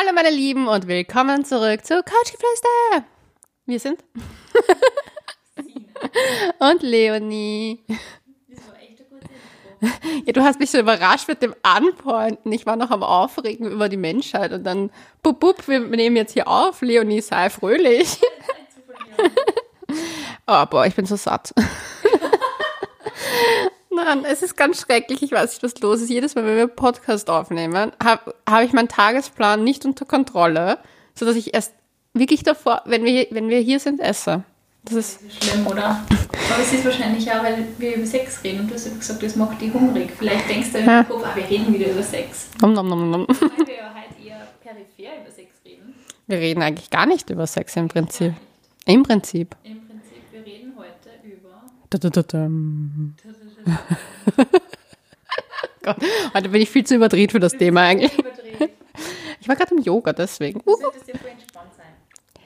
Hallo meine Lieben und willkommen zurück zu Couchgeflüster. Wir sind und Leonie. Ja, du hast mich so überrascht mit dem Anpointen. Ich war noch am Aufregen über die Menschheit und dann, bup, bup, wir nehmen jetzt hier auf. Leonie, sei fröhlich. Oh, boah, ich bin so satt. Nein, es ist ganz schrecklich. Ich weiß nicht, was los ist. Jedes Mal, wenn wir einen Podcast aufnehmen, habe hab ich meinen Tagesplan nicht unter Kontrolle, sodass ich erst wirklich davor, wenn wir, wenn wir hier sind, esse. Das ist, Das ist schlimm, oder? Aber es ist wahrscheinlich auch, weil wir über Sex reden und du hast ja gesagt, das macht dich hungrig. Vielleicht denkst du im Ja. Kopf, ah, wir reden wieder über Sex. nom, nom, nom, nom. Weil wir ja heute eher peripher über Sex reden. Wir reden eigentlich gar nicht über Sex im Prinzip. Im Prinzip. Im Prinzip, wir reden heute über. Da, da, da, da. Gott, heute bin ich viel zu überdreht für das Thema eigentlich. Ich war gerade im Yoga, deswegen. Du solltest ja voll entspannt sein.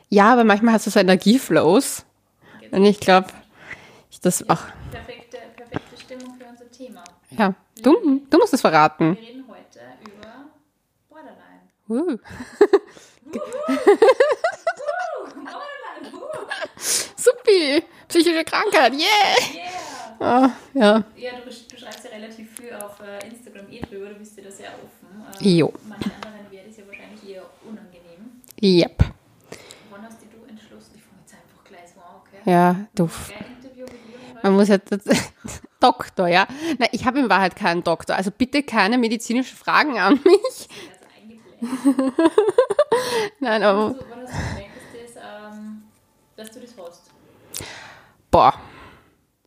Ja, aber manchmal hast du so Energieflows. Und ich glaube, ich das auch. Perfekte, perfekte Stimmung für unser Thema. Ja, du, du musst es verraten. Wir reden heute über Borderline. Borderline, uh, Supi, psychische Krankheit, yeah! yeah! Ah, ja, Ja, du, du schreibst ja relativ viel auf äh, Instagram eh drüber, du bist dir da sehr offen. Äh, Jo. Manchen anderen wäre das ja wahrscheinlich eher unangenehm. yep. Wann hast du entschlossen? Ich fange jetzt einfach gleich so an, okay? Ja, du. Man muss jetzt. Doktor, ja. Nein, ich habe in Wahrheit keinen Doktor. Also bitte keine medizinischen Fragen an mich. also. Nein, aber. du wann hast du gemerkt, dass, das, ähm, dass du das hast? Boah.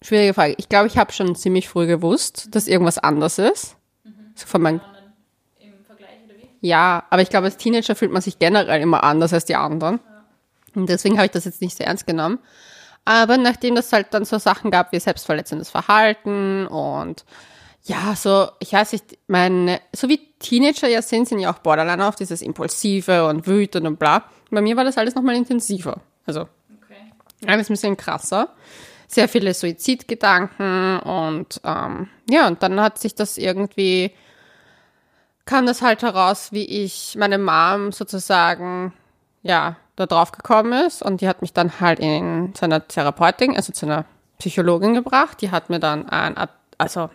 Schwierige Frage. Ich glaube, ich habe schon ziemlich früh gewusst, dass irgendwas anders ist. So von Anderen Im Vergleich oder wie? Ja, aber ich glaube, als Teenager fühlt man sich generell immer anders als die anderen. Und deswegen habe ich das jetzt nicht so ernst genommen. Aber nachdem das halt dann so Sachen gab wie selbstverletzendes Verhalten und ja, so, ich weiß nicht, meine, so wie Teenager ja sind, sind ja auch Borderline auf dieses Impulsive und wütend und bla. Bei mir war das alles nochmal intensiver. Also, Okay. alles ein bisschen krasser. Sehr viele Suizidgedanken und ähm, ja, und dann hat sich das irgendwie, kam das halt heraus, wie ich meine Mom sozusagen, ja, da drauf gekommen ist und die hat mich dann halt in zu einer Therapeutin, also zu einer Psychologin gebracht. Die hat mir dann ein, also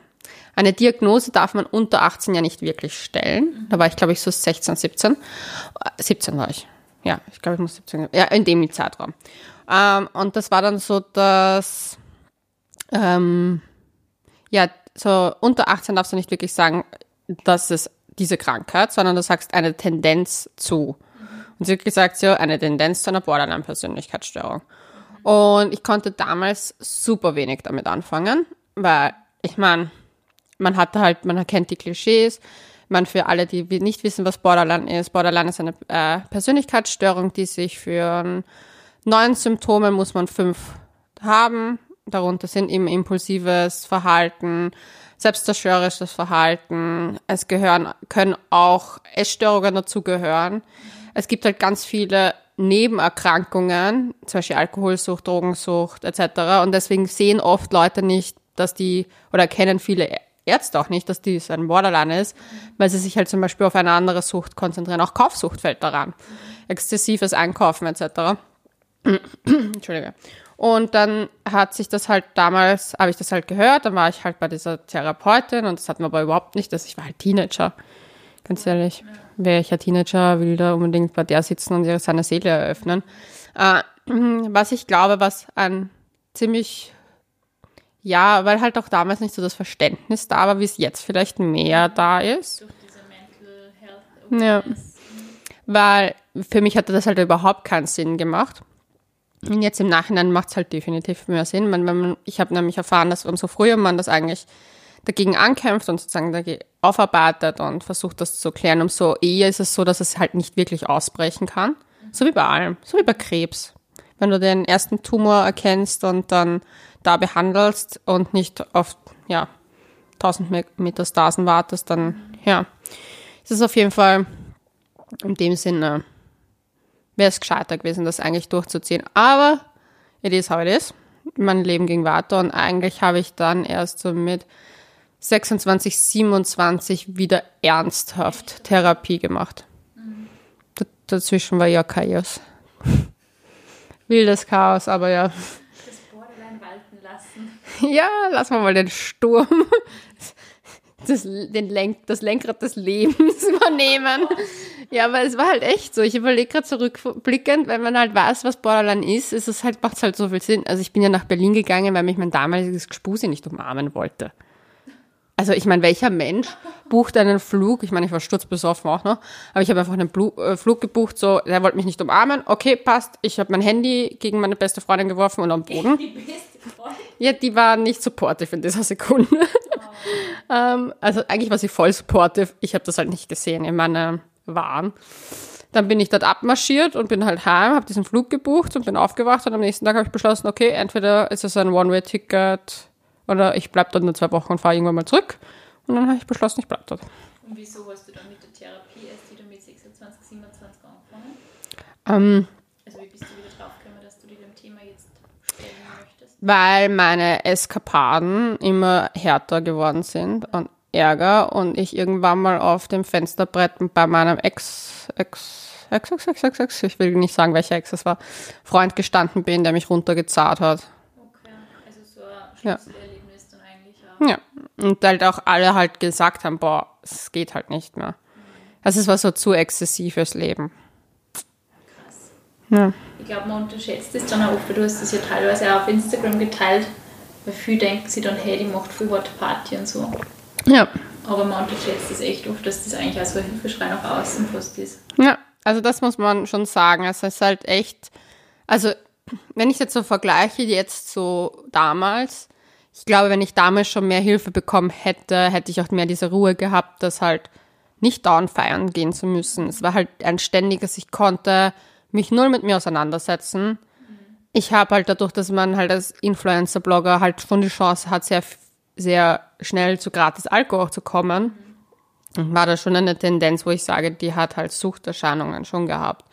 eine Diagnose darf man unter 18 ja nicht wirklich stellen. Da war ich, glaube ich, so 16, 17. Äh, 17 war ich. Ja, ich glaube, ich muss 17. Ja, in dem Zeitraum. Ähm, und das war dann so, dass, ähm, ja, so unter 18 darfst du nicht wirklich sagen, dass es diese Krankheit, sondern du sagst eine Tendenz zu. Und sie hat gesagt, ja, eine Tendenz zu einer Borderline-Persönlichkeitsstörung. Und ich konnte damals super wenig damit anfangen, weil ich meine, man hatte halt, man erkennt die Klischees. Man für alle, die nicht wissen, was Borderline ist, Borderline ist eine äh, Persönlichkeitsstörung, die sich für neun Symptome muss man fünf haben. Darunter sind eben impulsives Verhalten, selbstzerstörerisches Verhalten. Es gehören, können auch Essstörungen dazugehören. Es gibt halt ganz viele Nebenerkrankungen, zum Beispiel Alkoholsucht, Drogensucht etc. Und deswegen sehen oft Leute nicht, dass die, oder kennen viele Ärzte auch nicht, dass dies ein Borderline ist, weil sie sich halt zum Beispiel auf eine andere Sucht konzentrieren. Auch Kaufsucht fällt daran. Exzessives Einkaufen etc. Entschuldige. Und dann hat sich das halt damals, habe ich das halt gehört, dann war ich halt bei dieser Therapeutin und das hatten wir aber überhaupt nicht, dass ich war halt Teenager. Ganz ehrlich, wäre ich ja Teenager, will da unbedingt bei der sitzen und ihre seine Seele eröffnen. Äh, was ich glaube, was ein ziemlich, ja, weil halt auch damals nicht so das Verständnis da war, wie es jetzt vielleicht mehr da ist. Durch diese Mental Health Ja. Awareness. Weil für mich hatte das halt überhaupt keinen Sinn gemacht. Und jetzt im Nachhinein macht es halt definitiv mehr Sinn. Man, man, ich habe nämlich erfahren, dass umso früher man das eigentlich dagegen ankämpft und sozusagen dagegen aufarbeitet und versucht, das zu klären, umso eher ist es so, dass es halt nicht wirklich ausbrechen kann. So wie bei allem, so wie bei Krebs. Wenn du den ersten Tumor erkennst und dann da behandelst und nicht auf, ja, 1000 Me- Metastasen wartest, dann, ja, ist es auf jeden Fall in dem Sinne wäre es gescheiter gewesen, das eigentlich durchzuziehen. Aber it is how it is. Mein Leben ging weiter und eigentlich habe ich dann erst so mit 26, 27 wieder ernsthaft Therapie gemacht. dazwischen war ja Chaos. Wildes Chaos, aber ja. Das Borderline walten lassen. Ja, lassen wir mal den Sturm, das, den Lenk, das Lenkrad des Lebens übernehmen. Ja, aber es war halt echt so. Ich überlege gerade zurückblickend, wenn man halt weiß, was Borderline ist, ist es halt, macht es halt so viel Sinn. Also ich bin ja nach Berlin gegangen, weil mich mein damaliges Gespuse nicht umarmen wollte. Also ich meine, welcher Mensch bucht einen Flug? Ich meine, ich war sturzbesoffen auch noch, aber ich habe einfach einen Blu äh, Flug gebucht, so, der wollte mich nicht umarmen. Okay, passt. Ich habe mein Handy gegen meine beste Freundin geworfen und am Boden. Die beste Freundin. Ja, die war nicht supportive in dieser Sekunde. Ähm, also eigentlich war sie voll supportive. Ich habe das halt nicht gesehen in meiner Wahn. Dann bin ich dort abmarschiert und bin halt heim, habe diesen Flug gebucht und bin aufgewacht und am nächsten Tag habe ich beschlossen, okay, entweder ist es ein One-Way-Ticket oder ich bleibe dort nur zwei Wochen und fahre irgendwann mal zurück. Und dann habe ich beschlossen, ich bleibe dort. Und wieso hast du dann mit der Therapie erst wieder mit 26, 27 angefangen? Ähm, Also wie bist du wieder draufgekommen, dass du dir dem Thema jetzt stellen möchtest? Weil meine Eskapaden immer härter geworden sind und ärger und ich irgendwann mal auf dem Fensterbrett bei meinem Ex, Ex, Ex, Ex, Ex, Ex, Ex, ich will nicht sagen, welcher Ex es war, Freund gestanden bin, der mich runtergezahlt hat. Okay, also so ein Ja. Schlüsselerlebnis dann eigentlich auch. Ja. Und halt auch alle halt gesagt haben, boah, es geht halt nicht mehr. Also es war so zu exzessives Leben. Ja. Ich glaube, man unterschätzt das dann auch oft, weil du hast das ja teilweise auch auf Instagram geteilt, weil viele denken sich dann, hey, die macht viel harte Party und so. Ja. Aber man unterschätzt das echt oft, dass das eigentlich auch so ein Hilfeschrei nach außen fast ist. Ja, also das muss man schon sagen. Es ist halt echt, also wenn ich jetzt so vergleiche, jetzt so damals, ich glaube, wenn ich damals schon mehr Hilfe bekommen hätte, hätte ich auch mehr diese Ruhe gehabt, dass halt nicht dauernd feiern gehen zu müssen. Es war halt ein ständiges, ich konnte mich null mit mir auseinandersetzen. Ich habe halt dadurch, dass man halt als Influencer-Blogger halt schon die Chance hat, sehr, sehr schnell zu gratis Alkohol zu kommen, war da schon eine Tendenz, wo ich sage, die hat halt Suchterscheinungen schon gehabt.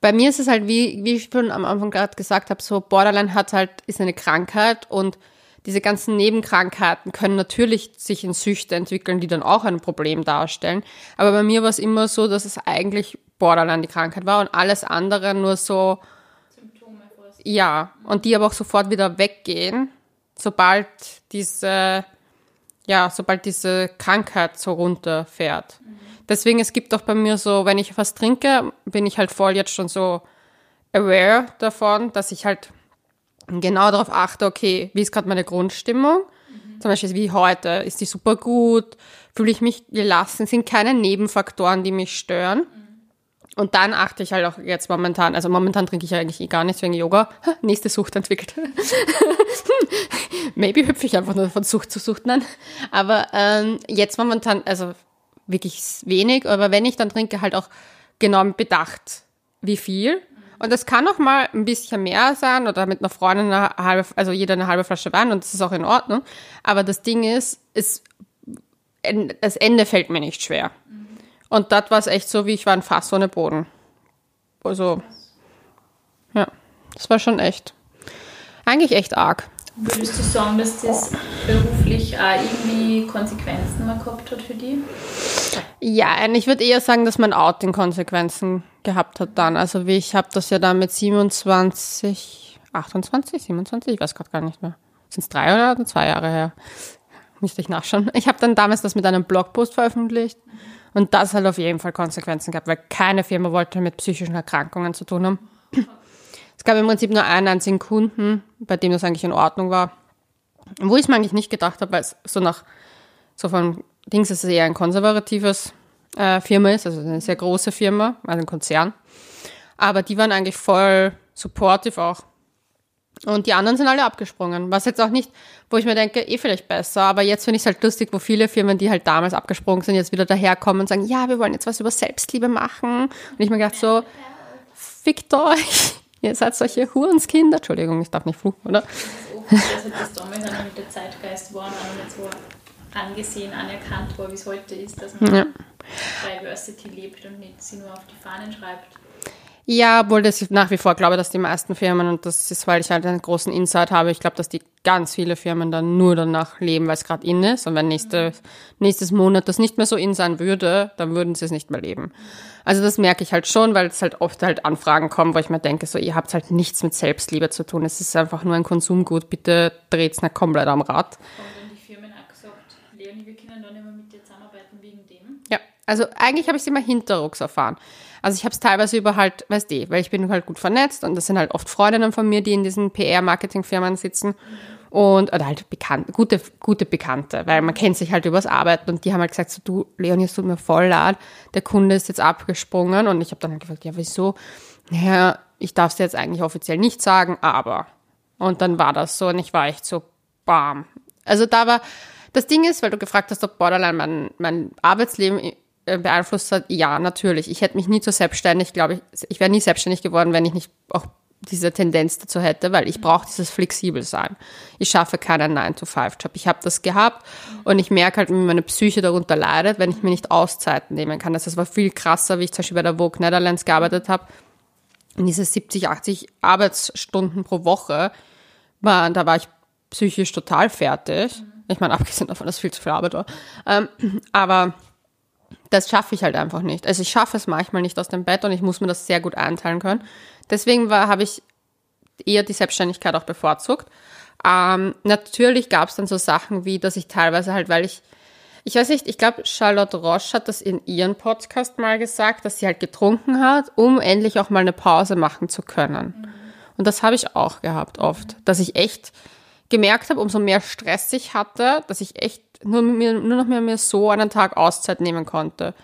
Bei mir ist es halt, wie, wie ich schon am Anfang gerade gesagt habe, so Borderline hat halt, ist eine Krankheit und diese ganzen Nebenkrankheiten können natürlich sich in Süchte entwickeln, die dann auch ein Problem darstellen. Aber bei mir war es immer so, dass es eigentlich Borderline die Krankheit war und alles andere nur so, Symptome ja, und die aber auch sofort wieder weggehen, sobald diese, ja, sobald diese Krankheit so runterfährt. Deswegen, es gibt auch bei mir so, wenn ich was trinke, bin ich halt voll jetzt schon so aware davon, dass ich halt genau darauf achte, okay, wie ist gerade meine Grundstimmung? Zum Beispiel wie heute, ist die super gut? Fühle ich mich gelassen? Sind keine Nebenfaktoren, die mich stören? Und dann achte ich halt auch jetzt momentan, also momentan trinke ich eigentlich eh gar nichts wegen Yoga. Nächste Sucht entwickelt. Maybe hüpfe ich einfach nur von Sucht zu Sucht an. Aber ähm, jetzt momentan, also wirklich wenig, aber wenn ich dann trinke, halt auch genau mit Bedacht, wie viel. Und das kann auch mal ein bisschen mehr sein oder mit einer Freundin eine halbe, also jeder eine halbe Flasche Wein und das ist auch in Ordnung. Aber das Ding ist, ist das Ende fällt mir nicht schwer. Und das war es echt so, wie ich war ein Fass ohne Boden. Also, ja, das war schon echt. Eigentlich echt arg. Würdest du sagen, dass das beruflich auch irgendwie Konsequenzen mal gehabt hat für die? Ja, und ich würde eher sagen, dass mein Outing Konsequenzen gehabt hat dann. Also wie ich habe das ja dann mit 27, 28, 27, ich weiß gerade gar nicht mehr. Sind es drei oder zwei Jahre her? Müsste ich nachschauen. Ich habe dann damals das mit einem Blogpost veröffentlicht und das hat auf jeden Fall Konsequenzen gehabt, weil keine Firma wollte mit psychischen Erkrankungen zu tun haben. Es gab im Prinzip nur einen einzigen Kunden, bei dem das eigentlich in Ordnung war. Wo ich es mir eigentlich nicht gedacht habe, weil es so nach, so von Dings ist es eher ein konservatives äh, Firma ist, also eine sehr große Firma, also ein Konzern. Aber die waren eigentlich voll supportive auch. Und die anderen sind alle abgesprungen. Was jetzt auch nicht, wo ich mir denke, eh vielleicht besser. Aber jetzt finde ich es halt lustig, wo viele Firmen, die halt damals abgesprungen sind, jetzt wieder daherkommen und sagen, ja, wir wollen jetzt was über Selbstliebe machen. Und ich mir gedacht so, fickt euch. Ihr seid solche Hurenskinder. Entschuldigung, ich darf nicht fluchen, oder? Das dass halt das damals auch mit der Zeitgeist war und nicht so angesehen, anerkannt war, wie es heute ist, dass man Ja. Diversity lebt und nicht sie nur auf die Fahnen schreibt. Ja, obwohl das ich nach wie vor glaube, dass die meisten Firmen, und das ist, weil ich halt einen großen Insight habe, ich glaube, dass die ganz viele Firmen dann nur danach leben, weil es gerade in ist. Und wenn nächste, nächstes Monat das nicht mehr so in sein würde, dann würden sie es nicht mehr leben. Also das merke ich halt schon, weil es halt oft halt Anfragen kommen, wo ich mir denke, so, ihr habt halt nichts mit Selbstliebe zu tun. Es ist einfach nur ein Konsumgut. Bitte dreht's nicht komplett am Rad. Dann die Firmen auch gesagt, Leonie, wir können dann nicht mehr mit dir zusammenarbeiten wegen dem? Ja, also eigentlich habe ich es immer hinterrucks erfahren. Also ich habe es teilweise über halt, weißt du, weil ich bin halt gut vernetzt und das sind halt oft Freundinnen von mir, die in diesen PR-Marketing-Firmen sitzen und oder halt bekannt, gute, gute Bekannte, weil man kennt sich halt übers Arbeiten und die haben halt gesagt, so, du, Leonie, es tut mir voll leid, der Kunde ist jetzt abgesprungen und ich habe dann halt gefragt, ja, wieso? Naja, ich darf es jetzt eigentlich offiziell nicht sagen, aber. Und dann war das so und ich war echt so, bam. Also da war, das Ding ist, weil du gefragt hast, ob Borderline mein, mein Arbeitsleben beeinflusst hat, ja, natürlich. Ich hätte mich nie so selbstständig, glaube ich, ich wäre nie selbstständig geworden, wenn ich nicht auch diese Tendenz dazu hätte, weil ich brauche dieses flexibel sein. Ich schaffe keinen 9-to-5-Job. Ich habe das gehabt und ich merke halt, wie meine Psyche darunter leidet, wenn ich mir nicht Auszeiten nehmen kann. Das war viel krasser, wie ich zum Beispiel bei der Vogue Netherlands gearbeitet habe. Und diese 70, 80 Arbeitsstunden pro Woche, waren, da war ich psychisch total fertig. Ich meine, abgesehen davon, dass viel zu viel Arbeit war. Ähm, aber das schaffe ich halt einfach nicht. Also ich schaffe es manchmal nicht aus dem Bett und ich muss mir das sehr gut einteilen können. Deswegen habe ich eher die Selbstständigkeit auch bevorzugt. Ähm, natürlich gab es dann so Sachen wie, dass ich teilweise halt, weil ich, ich weiß nicht, ich glaube, Charlotte Roche hat das in ihrem Podcast mal gesagt, dass sie halt getrunken hat, um endlich auch mal eine Pause machen zu können. Mhm. Und das habe ich auch gehabt oft, dass ich echt gemerkt habe, umso mehr Stress ich hatte, dass ich echt nur, mir, nur noch mehr mir so einen Tag Auszeit nehmen konnte.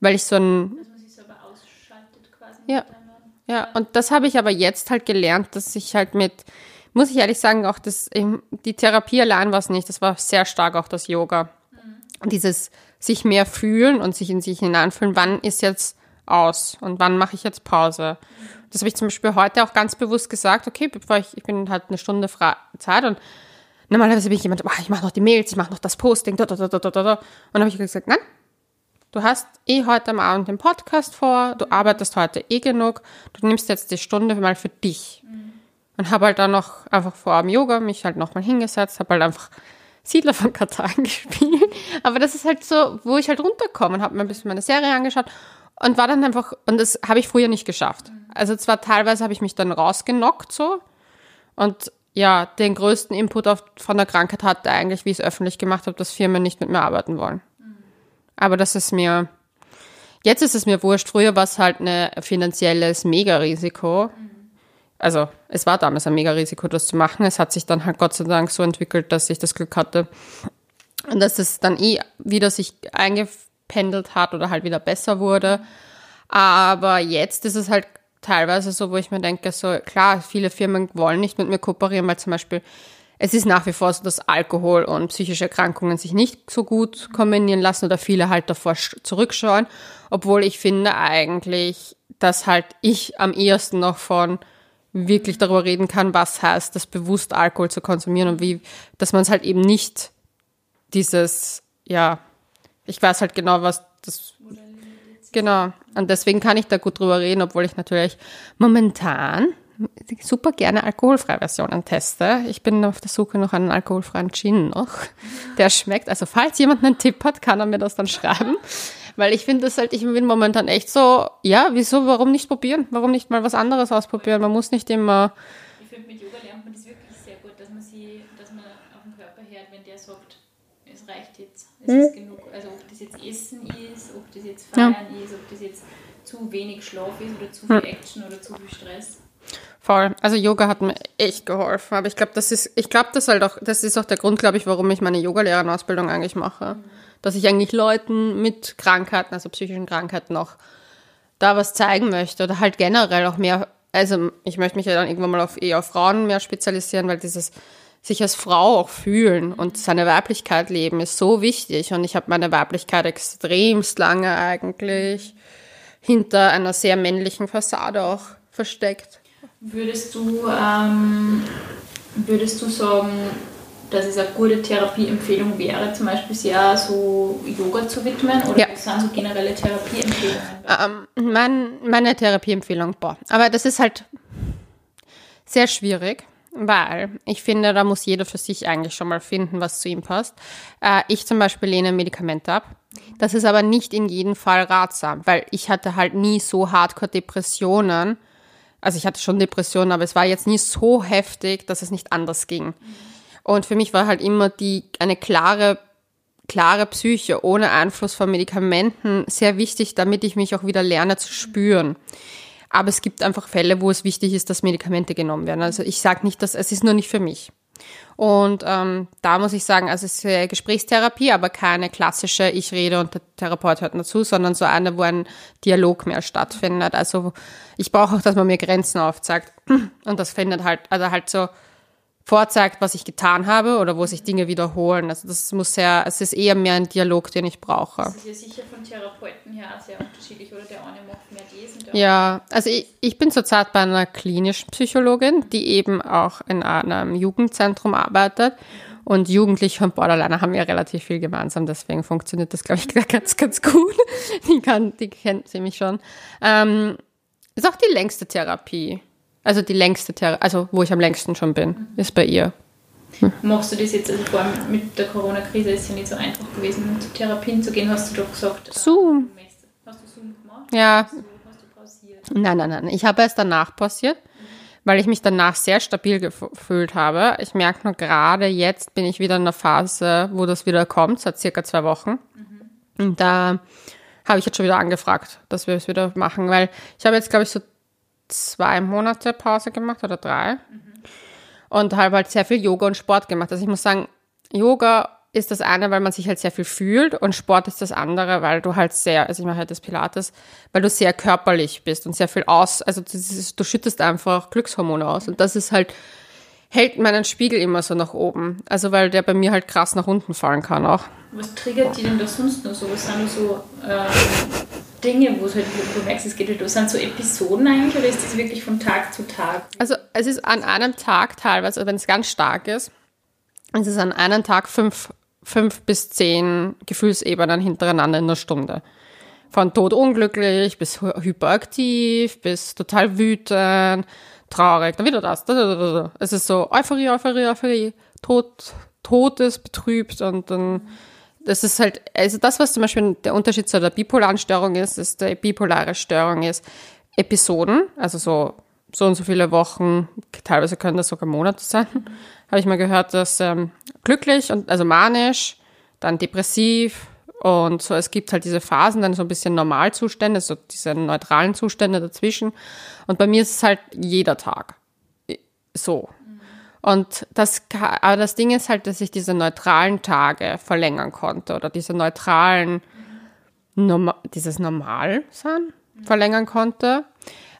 Weil ich so ein. Dass man sich selber ausschaltet quasi. Ja. Ja, und das habe ich aber jetzt halt gelernt, dass ich halt mit, muss ich ehrlich sagen, auch das, die Therapie allein war es nicht, das war sehr stark auch das Yoga. Mhm. Dieses sich mehr fühlen und sich in sich hineinfühlen, wann ist jetzt aus und wann mache ich jetzt Pause. Mhm. Das habe ich zum Beispiel heute auch ganz bewusst gesagt, okay, bevor ich, ich bin halt eine Stunde frei Zeit und Normalerweise bin ich jemand, oh, ich mache noch die Mails, ich mache noch das Posting, da, da, da, da, da, da. Und dann habe ich gesagt, nein, du hast eh heute am Abend den Podcast vor, du arbeitest heute eh genug, du nimmst jetzt die Stunde mal für dich. Mhm. Und habe halt dann noch einfach vor dem Yoga mich halt nochmal hingesetzt, habe halt einfach Siedler von Katan gespielt. Aber das ist halt so, wo ich halt runterkomme und habe mir ein bisschen meine Serie angeschaut und war dann einfach, und das habe ich früher nicht geschafft. Also zwar teilweise habe ich mich dann rausgenockt so und ja, den größten Input auf, von der Krankheit hatte eigentlich, wie ich es öffentlich gemacht habe, dass Firmen nicht mit mir arbeiten wollen. Mhm. Aber das ist mir, jetzt ist es mir wurscht. Früher war es halt ein finanzielles Mega-Risiko. Mhm. Also, es war damals ein Mega-Risiko, das zu machen. Es hat sich dann halt Gott sei Dank so entwickelt, dass ich das Glück hatte. Und dass es dann eh wieder sich eingependelt hat oder halt wieder besser wurde. Aber jetzt ist es halt teilweise so, wo ich mir denke, so klar, viele Firmen wollen nicht mit mir kooperieren, weil zum Beispiel es ist nach wie vor so, dass Alkohol und psychische Erkrankungen sich nicht so gut kombinieren lassen oder viele halt davor zurückschauen, obwohl ich finde eigentlich, dass halt ich am ehesten noch von wirklich darüber reden kann, was heißt, das bewusst Alkohol zu konsumieren und wie, dass man es halt eben nicht dieses, ja, ich weiß halt genau, was das Genau. Und deswegen kann ich da gut drüber reden, obwohl ich natürlich momentan super gerne alkoholfreie Versionen teste. Ich bin auf der Suche nach einem alkoholfreien Gin noch. Der schmeckt. Also falls jemand einen Tipp hat, kann er mir das dann schreiben. Weil ich finde das halt, ich bin momentan echt so, ja, wieso, warum nicht probieren? Warum nicht mal was anderes ausprobieren? Man muss nicht immer. Ich finde, mit Yoga lernt man das wirklich sehr gut, dass man sie, dass man auf den Körper hört, wenn der sagt, es reicht jetzt, es hm. ist genug. Also das jetzt Essen ist, ob das jetzt Feiern ja. ist, ob das jetzt zu wenig Schlaf ist oder zu viel hm. Action oder zu viel Stress. Voll. Also Yoga hat mir echt geholfen. Aber ich glaube, das ist, ich glaube, das halt auch, das ist auch der Grund, glaube ich, warum ich meine Yogalehrerin-Ausbildung eigentlich mache. Mhm. Dass ich eigentlich Leuten mit Krankheiten, also psychischen Krankheiten auch da was zeigen möchte oder halt generell auch mehr, also ich möchte mich ja dann irgendwann mal auf eher auf Frauen mehr spezialisieren, weil dieses sich als Frau auch fühlen und seine Weiblichkeit leben ist so wichtig. Und ich habe meine Weiblichkeit extremst lange eigentlich hinter einer sehr männlichen Fassade auch versteckt. Würdest du, ähm, würdest du sagen, dass es eine gute Therapieempfehlung wäre, zum Beispiel sehr so Yoga zu widmen? Oder ja. was sind so generelle Therapieempfehlungen? Ähm, mein, meine Therapieempfehlung, boah. Aber das ist halt sehr schwierig, weil ich finde, da muss jeder für sich eigentlich schon mal finden, was zu ihm passt. Äh, ich zum Beispiel lehne Medikamente ab. Das ist aber nicht in jedem Fall ratsam, weil ich hatte halt nie so Hardcore-Depressionen. Also ich hatte schon Depressionen, aber es war jetzt nie so heftig, dass es nicht anders ging. Und für mich war halt immer die eine klare klare Psyche ohne Einfluss von Medikamenten sehr wichtig, damit ich mich auch wieder lerne zu spüren. Aber es gibt einfach Fälle, wo es wichtig ist, dass Medikamente genommen werden. Also ich sage nicht, dass es ist nur nicht für mich. Und ähm, da muss ich sagen, also es ist Gesprächstherapie, aber keine klassische, ich rede und der Therapeut hört dazu, sondern so eine, wo ein Dialog mehr stattfindet. Also ich brauche auch, dass man mir Grenzen aufzeigt. Und das findet halt, also halt so vorzeigt, was ich getan habe oder wo sich Dinge wiederholen. Also das muss sehr, es ist eher mehr ein Dialog, den ich brauche. Das ist ja sicher von Therapeuten her sehr unterschiedlich oder der eine macht mehr dies Ja, also ich, ich bin zurzeit bei einer klinischen Psychologin, die eben auch in einem Jugendzentrum arbeitet. Und Jugendliche und Borderliner haben ja relativ viel gemeinsam, deswegen funktioniert das, glaube ich, ganz, ganz gut. Die, kann, die kennt sie mich schon. Ähm, ist auch die längste Therapie. Also die längste Therapie, also wo ich am längsten schon bin, mhm. ist bei ihr. Hm. Machst du das jetzt, also vor allem mit der Corona-Krise ist es ja nicht so einfach gewesen, zu Therapien zu gehen, hast du doch gesagt. Zoom. Hast du Zoom gemacht? Ja. Hast du, hast du pausiert? Nein, nein, nein. Ich habe es danach pausiert, mhm. weil ich mich danach sehr stabil gefühlt habe. Ich merke nur gerade jetzt bin ich wieder in einer Phase, wo das wieder kommt, seit circa zwei Wochen. Mhm. Und da habe ich jetzt schon wieder angefragt, dass wir es wieder machen, weil ich habe jetzt, glaube ich, so zwei Monate Pause gemacht oder drei. Mhm. Und habe halt sehr viel Yoga und Sport gemacht. Also ich muss sagen, Yoga ist das eine, weil man sich halt sehr viel fühlt und Sport ist das andere, weil du halt sehr, also ich mache halt das Pilates, weil du sehr körperlich bist und sehr viel aus, also du, du schüttest einfach Glückshormone aus und das ist halt, hält meinen Spiegel immer so nach oben. Also weil der bei mir halt krass nach unten fallen kann auch. Was triggert die denn da sonst noch so? Was sind so ähm, Dinge, wo, halt, wo du merkst, es geht halt? Sind so Episoden eigentlich oder ist das wirklich von Tag zu Tag? Also es ist an einem Tag teilweise, also wenn es ganz stark ist, es ist an einem Tag fünf, fünf bis zehn Gefühlsebenen hintereinander in einer Stunde. Von todunglücklich bis hyperaktiv, bis total wütend, traurig, dann wieder das. Es ist so Euphorie, Euphorie, Euphorie, Tod, Tod ist betrübt und dann das ist halt, also das, was zum Beispiel der Unterschied zu der bipolaren Störung ist, ist der bipolare Störung ist Episoden, also so, so und so viele Wochen, teilweise können das sogar Monate sein, habe ich mal gehört, dass ähm, glücklich und also manisch, dann depressiv und so, es gibt halt diese Phasen, dann so ein bisschen Normalzustände, so diese neutralen Zustände dazwischen. Und bei mir ist es halt jeder Tag. So. Und das, aber das Ding ist halt, dass ich diese neutralen Tage verlängern konnte oder diese neutralen, Norma dieses Normalsein verlängern konnte.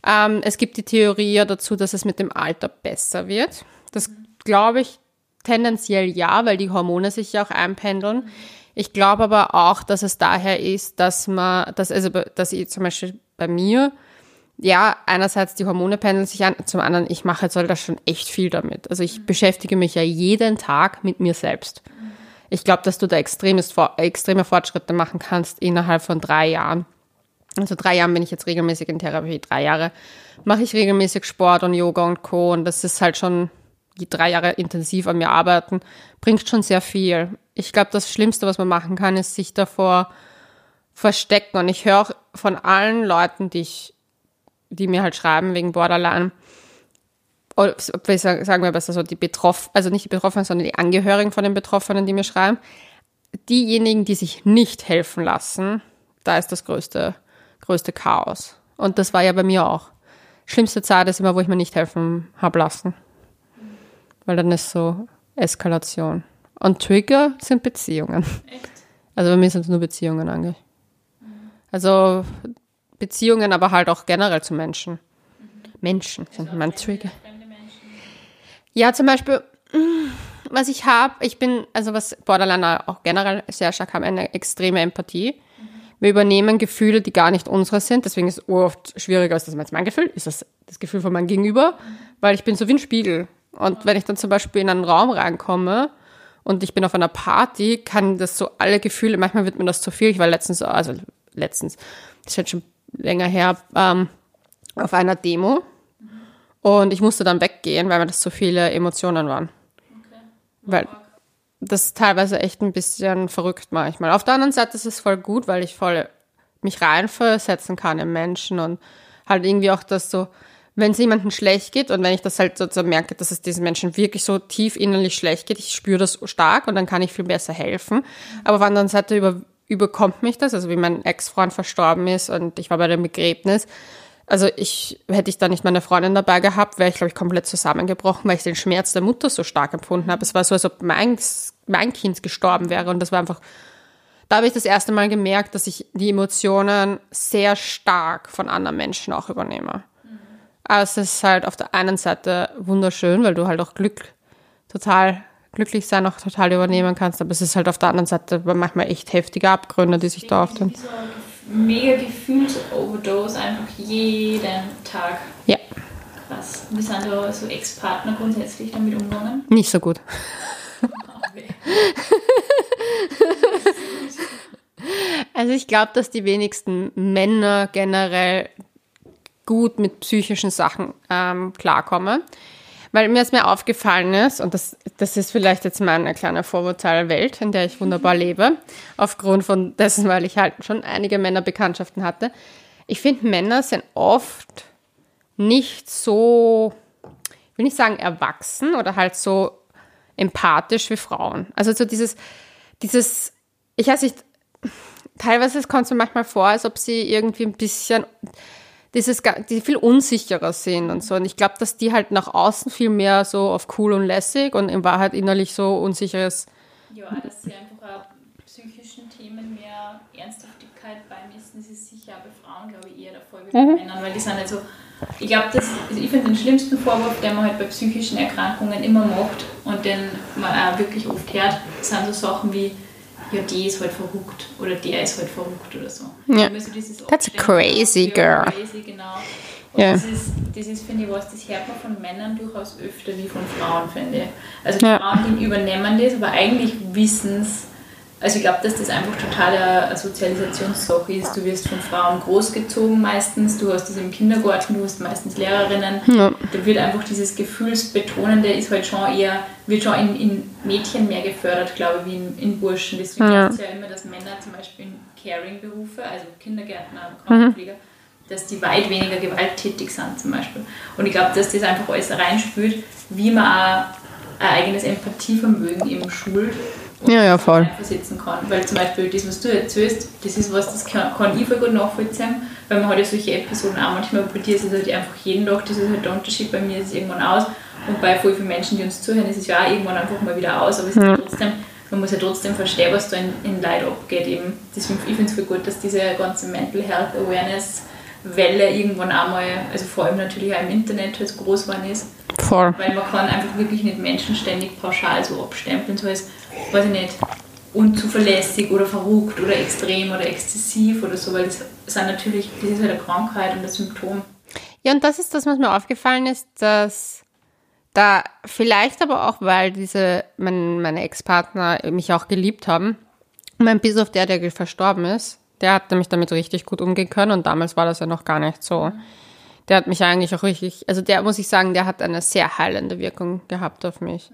Ähm, es gibt die Theorie dazu, dass es mit dem Alter besser wird. Das glaube ich tendenziell ja, weil die Hormone sich ja auch einpendeln. Ich glaube aber auch, dass es daher ist, dass man, dass also, dass ich zum Beispiel bei mir ja, einerseits die Hormone pendeln sich an, zum anderen, ich mache jetzt halt da schon echt viel damit. Also ich beschäftige mich ja jeden Tag mit mir selbst. Ich glaube, dass du da extremes, extreme Fortschritte machen kannst innerhalb von drei Jahren. Also drei Jahren bin ich jetzt regelmäßig in Therapie, drei Jahre mache ich regelmäßig Sport und Yoga und Co. Und das ist halt schon die drei Jahre intensiv an mir arbeiten, bringt schon sehr viel. Ich glaube, das Schlimmste, was man machen kann, ist sich davor verstecken. Und ich höre auch von allen Leuten, die ich die mir halt schreiben wegen Borderline, oder sagen wir besser so, die Betroffenen, also nicht die Betroffenen, sondern die Angehörigen von den Betroffenen, die mir schreiben, diejenigen, die sich nicht helfen lassen, da ist das größte, größte Chaos. Und das war ja bei mir auch. Schlimmste Zeit ist immer, wo ich mir nicht helfen habe lassen. Weil dann ist so Eskalation. Und Trigger sind Beziehungen. Echt? Also bei mir sind es nur Beziehungen eigentlich. Also Beziehungen, aber halt auch generell zu Menschen. Menschen sind also mein Trigger. Ja, zum Beispiel, was ich habe, ich bin, also was Borderliner auch generell sehr stark haben, eine extreme Empathie. Mhm. Wir übernehmen Gefühle, die gar nicht unsere sind. Deswegen ist es oft schwieriger, ist das jetzt mein Gefühl? Ist das das Gefühl von meinem Gegenüber? Mhm. Weil ich bin so wie ein Spiegel. Und wenn ich dann zum Beispiel in einen Raum reinkomme und ich bin auf einer Party, kann das so alle Gefühle, manchmal wird mir das zu viel. Ich war letztens, also letztens, das ist jetzt schon länger her, ähm, auf einer Demo. Und ich musste dann weggehen, weil mir das zu viele Emotionen waren. Okay. Weil das teilweise echt ein bisschen verrückt manchmal. Auf der anderen Seite ist es voll gut, weil ich voll mich reinversetzen kann im Menschen und halt irgendwie auch das so, wenn es jemandem schlecht geht und wenn ich das halt so, so merke, dass es diesen Menschen wirklich so tief innerlich schlecht geht, ich spüre das stark und dann kann ich viel besser helfen. Aber auf der anderen Seite über, überkommt mich das, also wie mein Ex-Freund verstorben ist und ich war bei dem Begräbnis. Also ich hätte ich da nicht meine Freundin dabei gehabt, wäre ich glaube ich komplett zusammengebrochen, weil ich den Schmerz der Mutter so stark empfunden habe. Es war so, als ob mein, mein Kind gestorben wäre und das war einfach da habe ich das erste Mal gemerkt, dass ich die Emotionen sehr stark von anderen Menschen auch übernehme. Aber es ist halt auf der einen Seite wunderschön, weil du halt auch Glück total glücklich sein auch total übernehmen kannst, aber es ist halt auf der anderen Seite manchmal echt heftige Abgründe, die sich da auftun. So ein mega Gefühlsoverdose einfach jeden Tag. Ja, Krass. Wie sind da so Ex-Partner grundsätzlich damit umgegangen? nicht so gut. Also ich glaube, dass die wenigsten Männer generell gut mit psychischen Sachen ähm, klarkommen. Weil mir es mir aufgefallen ist, und das, das ist vielleicht jetzt meine kleine Vorurteilwelt, in der ich wunderbar lebe, aufgrund von dessen, weil ich halt schon einige Männerbekanntschaften hatte. Ich finde, Männer sind oft nicht so, ich will nicht sagen erwachsen oder halt so empathisch wie Frauen. Also so dieses, dieses, ich weiß nicht, teilweise kommt es mir manchmal vor, als ob sie irgendwie ein bisschen dieses, die viel unsicherer sind und so. Und ich glaube, dass die halt nach außen viel mehr so auf cool und lässig und in Wahrheit innerlich so unsicheres. Ja, dass sie einfach auch psychischen Themen mehr Ernsthaftigkeit beimessen, das ist sicher bei Frauen, glaube ich, eher der Fall wie bei Männern, weil die sind halt so, ich glaube, das, also ich finde den schlimmsten Vorwurf, den man halt bei psychischen Erkrankungen immer macht und den man auch wirklich oft hört, sind so Sachen wie, ja, die ist halt verrückt oder der ist halt verrückt oder so. Ja. Immer so dieses That's a crazy girl. Crazy, genau. Und Ja. das ist, das ist, finde ich, was, das hört man von Männern durchaus öfter wie von Frauen, finde ich. Also die Ja. Frauen, die übernehmen das, aber eigentlich wissen es, also ich glaube, dass das einfach total eine eine Sozialisationssache ist. Du wirst von Frauen großgezogen meistens, du hast das im Kindergarten, du hast meistens Lehrerinnen. Ja. Da wird einfach dieses Gefühlsbetonende ist halt schon eher, wird schon in, in Mädchen mehr gefördert, glaube ich, wie in, in Burschen. Deswegen Ja. ist es ja immer, dass Männer zum Beispiel in Caring-Berufe, also Kindergärtner, Krankenpfleger, dass die weit weniger gewalttätig sind zum Beispiel. Und ich glaube, dass das einfach alles reinspült, wie man auch ein eigenes Empathievermögen eben schult und Ja, ja, voll. versetzen kann. Weil zum Beispiel das, was du erzählst, das ist was, das kann, kann ich voll gut nachvollziehen, weil man hat ja solche Episoden auch manchmal bei dir ist es halt einfach jeden Tag, das ist halt der Unterschied, bei mir ist es irgendwann aus und bei voll vielen Menschen, die uns zuhören, ist es ja auch irgendwann einfach mal wieder aus, aber es ist ja trotzdem, man muss ja trotzdem verstehen, was da in, in Leid abgeht eben. Deswegen, ich finde es voll gut, dass diese ganze Mental Health Awareness Welle irgendwann einmal, also vor allem natürlich auch im Internet halt groß geworden ist, Voll. weil man kann einfach wirklich nicht Menschen ständig pauschal so abstempeln, so als, weiß ich nicht, unzuverlässig oder verrückt oder extrem oder exzessiv oder so, weil das sind natürlich, das ist halt eine Krankheit und ein Symptom. Ja, und das ist das, was mir aufgefallen ist, dass da vielleicht aber auch, weil diese, mein, meine Ex-Partner mich auch geliebt haben, mein bis auf der, der verstorben ist, der hat nämlich damit richtig gut umgehen können und damals war das ja noch gar nicht so. Der hat mich eigentlich auch richtig, also der muss ich sagen, der hat eine sehr heilende Wirkung gehabt auf mich.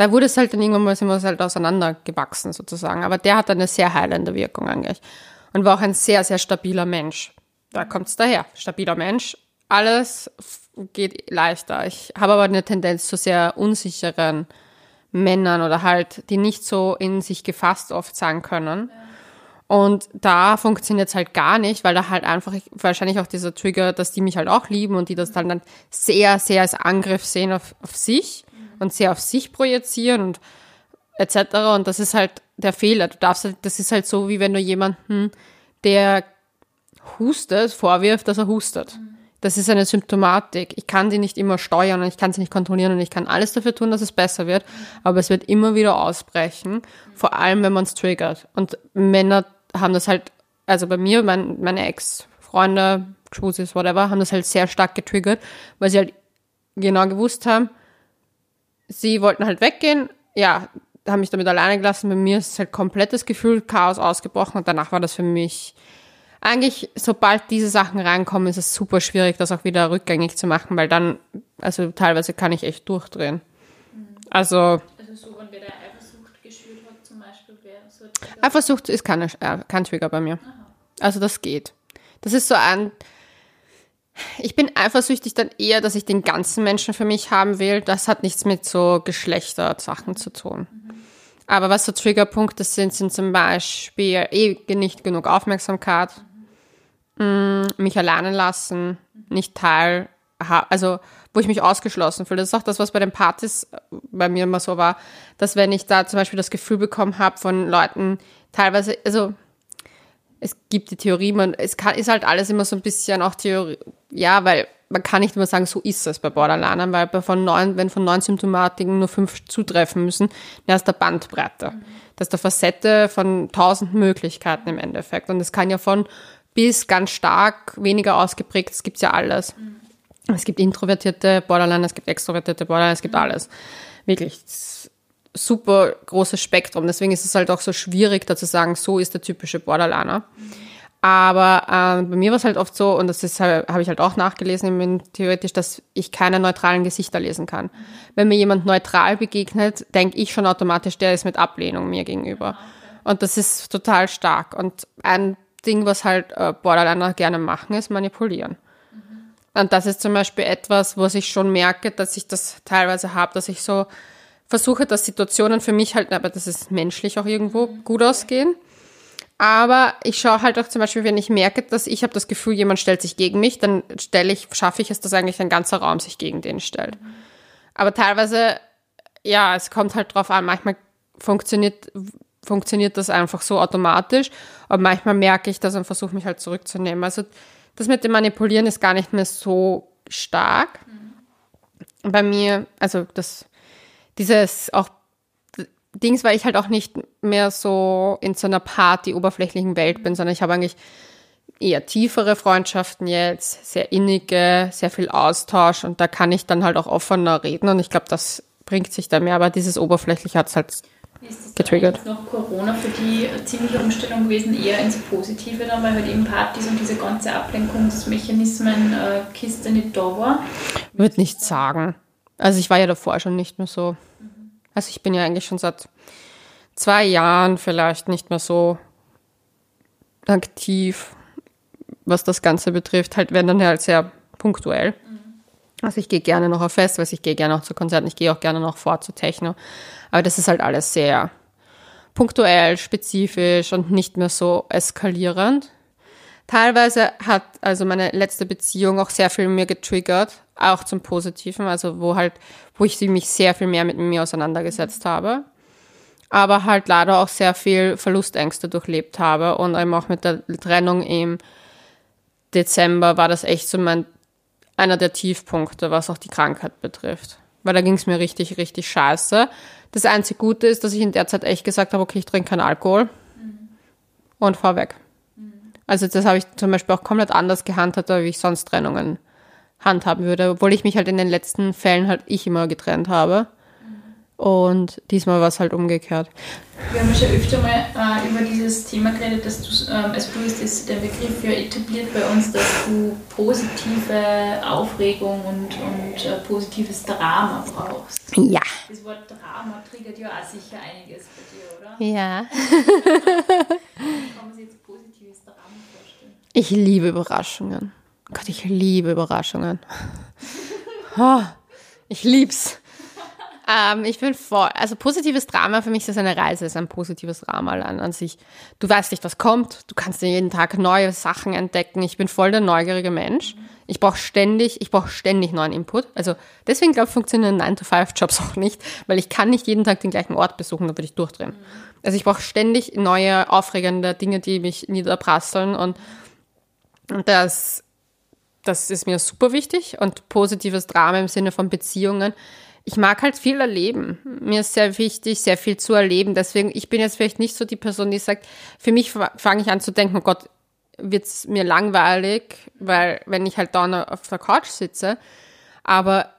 Da wurde es halt dann irgendwann mal, sind wir es halt auseinandergewachsen sozusagen, aber der hat eine sehr heilende Wirkung eigentlich und war auch ein sehr, sehr stabiler Mensch. Da kommt es daher. Stabiler Mensch, alles geht leichter. Ich habe aber eine Tendenz zu sehr unsicheren Männern oder halt, die nicht so in sich gefasst oft sein können. Und da funktioniert es halt gar nicht, weil da halt einfach wahrscheinlich auch dieser Trigger, dass die mich halt auch lieben und die das dann, dann sehr, sehr als Angriff sehen auf, auf sich und sehr auf sich projizieren und etc. Und das ist halt der Fehler. Du darfst halt, das ist halt so, wie wenn du jemanden, der hustet, vorwirft, dass er hustet. Das ist eine Symptomatik. Ich kann die nicht immer steuern und ich kann sie nicht kontrollieren und ich kann alles dafür tun, dass es besser wird, aber es wird immer wieder ausbrechen, vor allem wenn man es triggert. Und Männer haben das halt, also bei mir, mein, meine Ex-Freunde, Schwusis, whatever, haben das halt sehr stark getriggert, weil sie halt genau gewusst haben, sie wollten halt weggehen, ja, haben mich damit alleine gelassen. Bei mir ist halt komplettes Gefühl Chaos ausgebrochen und danach war das für mich eigentlich, sobald diese Sachen reinkommen, ist es super schwierig, das auch wieder rückgängig zu machen, weil dann, also teilweise kann ich echt durchdrehen. Also, Also so, wenn wer der Eifersucht geschürt hat zum Beispiel, wäre so. Eifersucht ist kein, äh, kein Trigger bei mir. Also das geht. Das ist so ein. Ich bin eifersüchtig dann eher, dass ich den ganzen Menschen für mich haben will. Das hat nichts mit so Geschlechtersachen zu tun. Aber was so Triggerpunkte sind, sind zum Beispiel eh nicht genug Aufmerksamkeit, mm, mich alleine lassen, nicht teil, also wo ich mich ausgeschlossen fühle. Das ist auch das, was bei den Partys äh, bei mir immer so war, dass wenn ich da zum Beispiel das Gefühl bekommen habe von Leuten, teilweise, also es gibt die Theorie, man, es kann, ist halt alles immer so ein bisschen auch Theorie, ja, weil man kann nicht immer sagen, so ist es bei Borderlinern, weil bei von neun, wenn von neun Symptomatiken nur fünf zutreffen müssen, dann ist der Bandbreite. Das ist der Facette von tausend Möglichkeiten im Endeffekt. Und es kann ja von bis ganz stark, weniger ausgeprägt, es gibt ja alles. Es gibt introvertierte Borderliner, es gibt extrovertierte Borderliner, es gibt alles. Wirklich super großes Spektrum. Deswegen ist es halt auch so schwierig, da zu sagen, so ist der typische Borderliner. Aber ähm, bei mir war es halt oft so, und das ist halt, habe ich halt auch nachgelesen, theoretisch, dass ich keine neutralen Gesichter lesen kann. Wenn mir jemand neutral begegnet, denke ich schon automatisch, der ist mit Ablehnung mir gegenüber. Und das ist total stark. Und ein Ding, was halt äh, Borderliner gerne machen, ist manipulieren. Und das ist zum Beispiel etwas, wo ich schon merke, dass ich das teilweise habe, dass ich so versuche, dass Situationen für mich halt, aber das ist menschlich auch irgendwo gut ausgehen. Aber ich schaue halt auch zum Beispiel, wenn ich merke, dass ich habe das Gefühl, jemand stellt sich gegen mich, dann stelle ich, schaffe ich es, dass eigentlich ein ganzer Raum sich gegen den stellt. Aber teilweise, ja, es kommt halt drauf an, manchmal funktioniert, funktioniert das einfach so automatisch, aber manchmal merke ich das und versuche mich halt zurückzunehmen. Also das mit dem Manipulieren ist gar nicht mehr so stark. Bei mir, also das, dieses auch Dings, weil ich halt auch nicht mehr so in so einer Party oberflächlichen Welt bin, sondern ich habe eigentlich eher tiefere Freundschaften jetzt, sehr innige, sehr viel Austausch und da kann ich dann halt auch offener reden und ich glaube, das bringt sich da mehr, aber dieses Oberflächliche hat es halt ist Getriggert. eigentlich Nach Corona für die ziemliche Umstellung gewesen, eher ins Positive dann, weil halt eben Partys und diese ganze Ablenkungsmechanismen äh, Kiste nicht da war. Würde nicht sagen. Also ich war ja davor schon nicht mehr so. Also ich bin ja eigentlich schon seit zwei Jahren vielleicht nicht mehr so aktiv, was das Ganze betrifft. Halt, wenn dann halt sehr punktuell. Also ich gehe gerne noch auf Festivals, ich gehe gerne auch zu Konzerten, ich gehe auch gerne noch vor zu Techno. Aber das ist halt alles sehr punktuell, spezifisch und nicht mehr so eskalierend. Teilweise hat also meine letzte Beziehung auch sehr viel mir getriggert, auch zum Positiven, also wo halt, wo ich mich sehr viel mehr mit mir auseinandergesetzt habe. Aber halt leider auch sehr viel Verlustängste durchlebt habe und eben auch mit der Trennung im Dezember war das echt so mein, einer der Tiefpunkte, was auch die Krankheit betrifft. Weil da ging es mir richtig, richtig scheiße. Das einzige Gute ist, dass ich in der Zeit echt gesagt habe, okay, ich trinke keinen Alkohol und fahr weg. Also das habe ich zum Beispiel auch komplett anders gehandhabt, wie ich sonst Trennungen handhaben würde, obwohl ich mich halt in den letzten Fällen halt ich immer getrennt habe. Und diesmal war es halt umgekehrt. Wir haben ja schon öfter mal äh, über dieses Thema geredet, dass du, ähm, du hast das, der Begriff ja etabliert bei uns, dass du positive Aufregung und, und äh, positives Drama brauchst. Ja. Das Wort Drama triggert ja auch sicher einiges bei dir, oder? Ja. Wie kann man sich jetzt positives Drama vorstellen? Ich liebe Überraschungen. Gott, ich liebe Überraschungen. Oh, ich lieb's. Ähm, ich bin voll, also positives Drama für mich ist eine Reise, ist ein positives Drama allein an sich. Du weißt nicht, was kommt, du kannst jeden Tag neue Sachen entdecken. Ich bin voll der neugierige Mensch. Ich brauche ständig, ich brauche ständig neuen Input. Also deswegen glaube ich, funktionieren 9-to-5-Jobs auch nicht, weil ich kann nicht jeden Tag den gleichen Ort besuchen, da würde ich durchdrehen. Also ich brauche ständig neue, aufregende Dinge, die mich niederprasseln und und das, das ist mir super wichtig und positives Drama im Sinne von Beziehungen. Ich mag halt viel erleben. Mir ist sehr wichtig, sehr viel zu erleben. Deswegen, ich bin jetzt vielleicht nicht so die Person, die sagt, für mich fa- fange ich an zu denken, oh Gott, wird's mir langweilig, weil wenn ich halt da auf der Couch sitze. Aber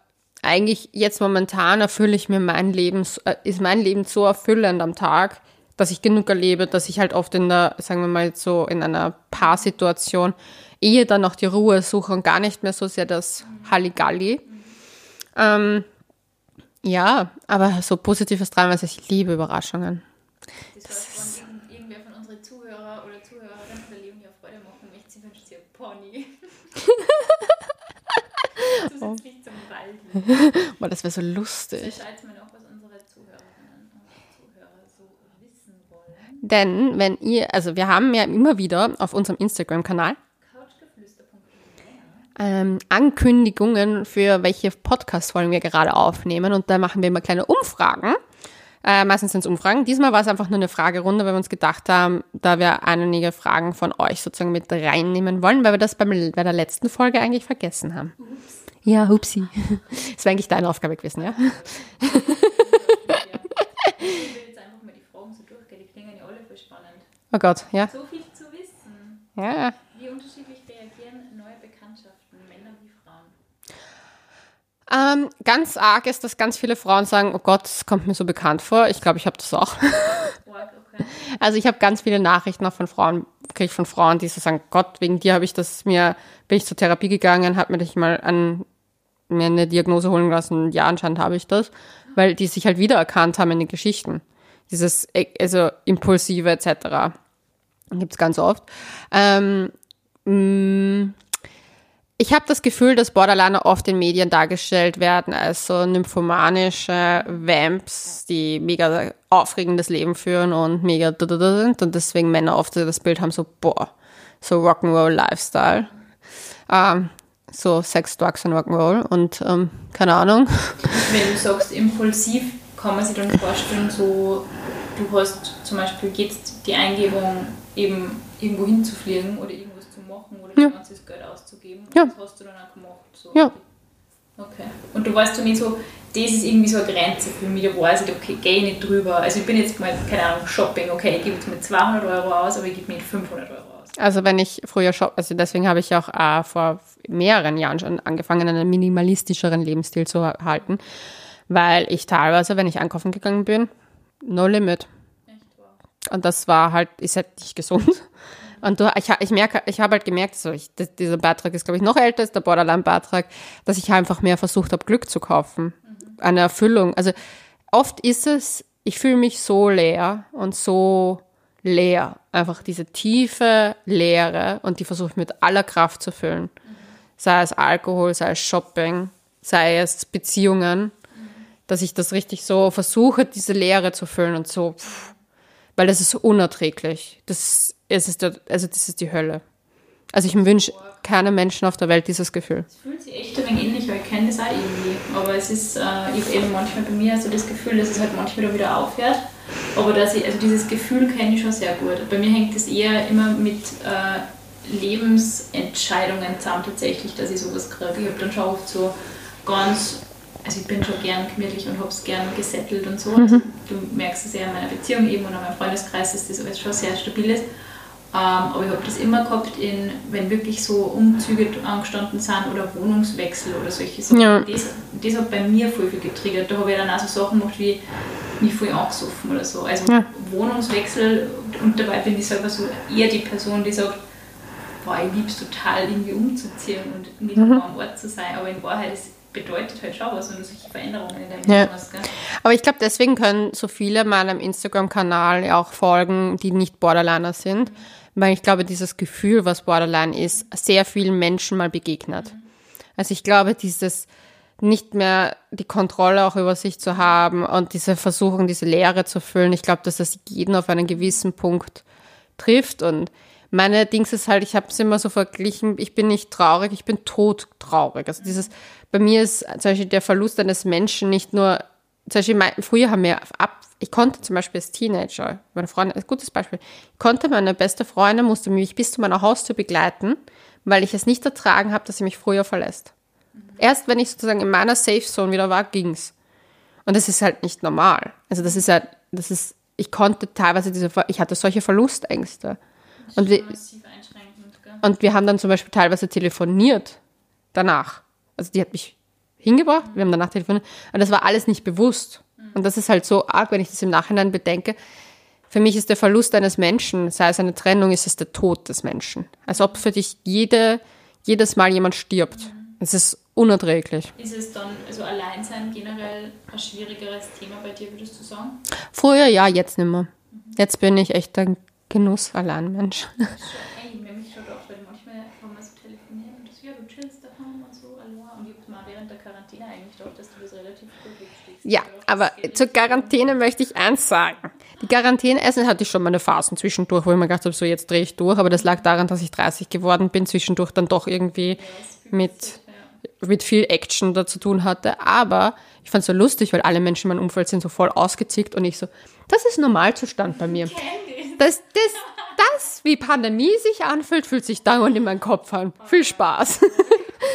eigentlich jetzt momentan erfülle ich mir mein Leben, äh, ist mein Leben so erfüllend am Tag, dass ich genug erlebe, dass ich halt oft in der, sagen wir mal so, in einer Paarsituation eher dann noch die Ruhe suche und gar nicht mehr so sehr das Halligalli. Ähm, ja, aber so positives dran, also ich liebe Überraschungen. Das heißt, wenn irgendwer von unseren Zuhörer oder Zuhörerinnen der Leonie auf Freude machen möchte, sie wünscht ein Pony. Zusätzlich zum Wald. Boah, das wäre so Das lustig. schaut mir noch, was unsere Zuhörerinnen und Zuhörer so wissen wollen. Denn wenn ihr, also wir haben ja immer wieder auf unserem Instagram-Kanal ähm, Ankündigungen für welche Podcast-Folgen wir gerade aufnehmen und da machen wir immer kleine Umfragen. Äh, meistens sind es Umfragen. Diesmal war es einfach nur eine Fragerunde, weil wir uns gedacht haben, da wir einige Fragen von euch sozusagen mit reinnehmen wollen, weil wir das beim, bei der letzten Folge eigentlich vergessen haben. Ja, hupsi. Das wäre eigentlich deine Aufgabe gewesen, ja? Ich will jetzt einfach mal die Fragen so durchgehen, die klingen ja alle voll spannend. Oh Gott, ja. So viel zu wissen. Ja, Wie unterschiedlich reagieren neue Bekanntschaften, Männer wie Frauen? Ähm, ganz arg ist, dass ganz viele Frauen sagen, oh Gott, das kommt mir so bekannt vor. Ich glaube, ich habe das auch. Okay. Also ich habe ganz viele Nachrichten auch von Frauen, kriege ich von Frauen, die so sagen, Gott, wegen dir habe ich das mir, bin ich zur Therapie gegangen, habe mir dich mal an mir eine Diagnose holen lassen. Ja, anscheinend habe ich das, weil die sich halt wiedererkannt haben in den Geschichten. Dieses, äh, also impulsive etc. Gibt's ganz oft. Ähm, mh, ich habe das Gefühl, dass Borderliner oft in Medien dargestellt werden als so nymphomanische Vamps, die mega aufregendes Leben führen und mega da, da, da sind und deswegen Männer oft so das Bild haben so, boah, so Rock'n'Roll Lifestyle. Ähm, so Sex, Drugs und Rock'n'Roll und ähm, keine Ahnung. Wenn du sagst impulsiv, kann man sich dann vorstellen, so du hast zum Beispiel jetzt die Eingebung, eben irgendwo hinzufliegen oder irgendwas zu machen oder Ja. ganzes Geld auszugeben. Und Ja. das hast du dann auch gemacht. So. Ja. Okay. Und du weißt so nicht so, das ist irgendwie so eine Grenze für mich, da weiß ich, okay, gehe ich nicht drüber. Also ich bin jetzt mal, keine Ahnung, Shopping, okay, ich gebe jetzt mit 200 Euro aus, aber ich gebe nicht 500 Euro aus. Also wenn ich früher shop, also deswegen habe ich auch äh, vor mehreren Jahren schon angefangen, einen minimalistischeren Lebensstil zu halten, weil ich teilweise, wenn ich einkaufen gegangen bin, no limit. Echt wow. Und das war halt, ist halt nicht gesund. Und du, ich, ich merke, ich habe halt gemerkt, so ich, das, dieser Beitrag ist, glaube ich, noch älter, ist der Borderline-Beitrag, dass ich einfach mehr versucht habe, Glück zu kaufen. Eine Erfüllung. Also oft ist es, ich fühle mich so leer und so leer. Einfach diese tiefe Leere und die versuche ich mit aller Kraft zu füllen. Sei es Alkohol, sei es Shopping, sei es Beziehungen, dass ich das richtig so versuche, diese Leere zu füllen und so, pff, weil das ist so unerträglich. Das ist, es der, also das ist die Hölle. Also ich wünsche keinem Menschen auf der Welt dieses Gefühl. Es fühlt sich echt ein wenig ähnlich, weil ich kenne das auch irgendwie. Aber es ist, äh, ich habe eben manchmal bei mir so das Gefühl, dass es halt manchmal wieder aufhört. Aber dass ich, also dieses Gefühl kenne ich schon sehr gut. Bei mir hängt es eher immer mit äh, Lebensentscheidungen zusammen tatsächlich, dass ich sowas kriege. Ich habe dann schon oft so ganz, also ich bin schon gern gemütlich und habe es gern gesettelt und so. Also du merkst es ja in meiner Beziehung eben und in meinem Freundeskreis, dass das alles schon sehr stabil ist. Ähm, aber ich habe das immer gehabt, in, wenn wirklich so Umzüge angestanden sind oder Wohnungswechsel oder solche Sachen. Ja. Das, das hat bei mir voll viel getriggert. Da habe ich dann auch so Sachen gemacht wie mich voll angesoffen oder so. Also Ja. Wohnungswechsel und dabei bin ich selber so eher die Person, die sagt, boah, ich liebe es total, irgendwie umzuziehen und nicht Mhm. nur am Ort zu sein. Aber in Wahrheit, es bedeutet halt schon was, wenn du solche Veränderungen in deinem Ja. Leben hast. Gell? Aber ich glaube, deswegen können so viele meinem Instagram-Kanal ja auch folgen, die nicht Borderliner sind. Weil ich glaube, dieses Gefühl, was Borderline ist, sehr vielen Menschen mal begegnet. Also ich glaube, dieses nicht mehr die Kontrolle auch über sich zu haben und diese Versuchung, diese Leere zu füllen, ich glaube, dass das jeden auf einen gewissen Punkt trifft. Und meine Dings ist halt, ich habe es immer so verglichen, ich bin nicht traurig, ich bin todtraurig. Also dieses, bei mir ist zum Beispiel der Verlust eines Menschen nicht nur, zum Beispiel früher haben wir ab, ich konnte zum Beispiel als Teenager, meine Freundin, ein gutes Beispiel, ich konnte meine beste Freundin, musste mich bis zu meiner Haustür begleiten, weil ich es nicht ertragen habe, dass sie mich früher verlässt. Erst wenn ich sozusagen in meiner Safe Zone wieder war, ging's. Und das ist halt nicht normal. Also das ist halt, das ist, ich konnte teilweise diese, ich hatte solche Verlustängste. Und wir, und wir haben dann zum Beispiel teilweise telefoniert danach. Also die hat mich hingebracht, wir haben danach telefoniert. Und das war alles nicht bewusst. Und das ist halt so arg, wenn ich das im Nachhinein bedenke. für mich ist der Verlust eines Menschen, sei es eine Trennung, ist es der Tod des Menschen. Als ob für dich jede, jedes Mal jemand stirbt. Es ist unerträglich. Ist es dann, also Alleinsein generell ein schwierigeres Thema bei dir, würdest du sagen? Früher ja, jetzt nicht mehr. Jetzt bin ich echt ein Genuss-Alleinmensch. Ey, ich habe mich schon gedacht, weil manchmal, wenn wir so telefonieren und das, ja, du chillst daheim und so, allein. Und ich habe mal während der Quarantäne eigentlich gedacht, dass du das relativ gut wegsteckst. Ja, aber zur Quarantäne möchte ich eins sagen. Die Quarantäne-Essen hatte ich schon meine Phasen zwischendurch, wo ich mir gedacht habe, so jetzt drehe ich durch. Aber das lag daran, dass ich 30 geworden bin, zwischendurch dann doch irgendwie mit, mit viel Action da zu tun hatte. Aber ich fand es so lustig, weil alle Menschen in meinem Umfeld sind so voll ausgezickt und ich so, das ist Normalzustand bei mir. Das, das, das, wie Pandemie sich anfühlt, fühlt sich dauernd in meinem Kopf an. Viel Spaß.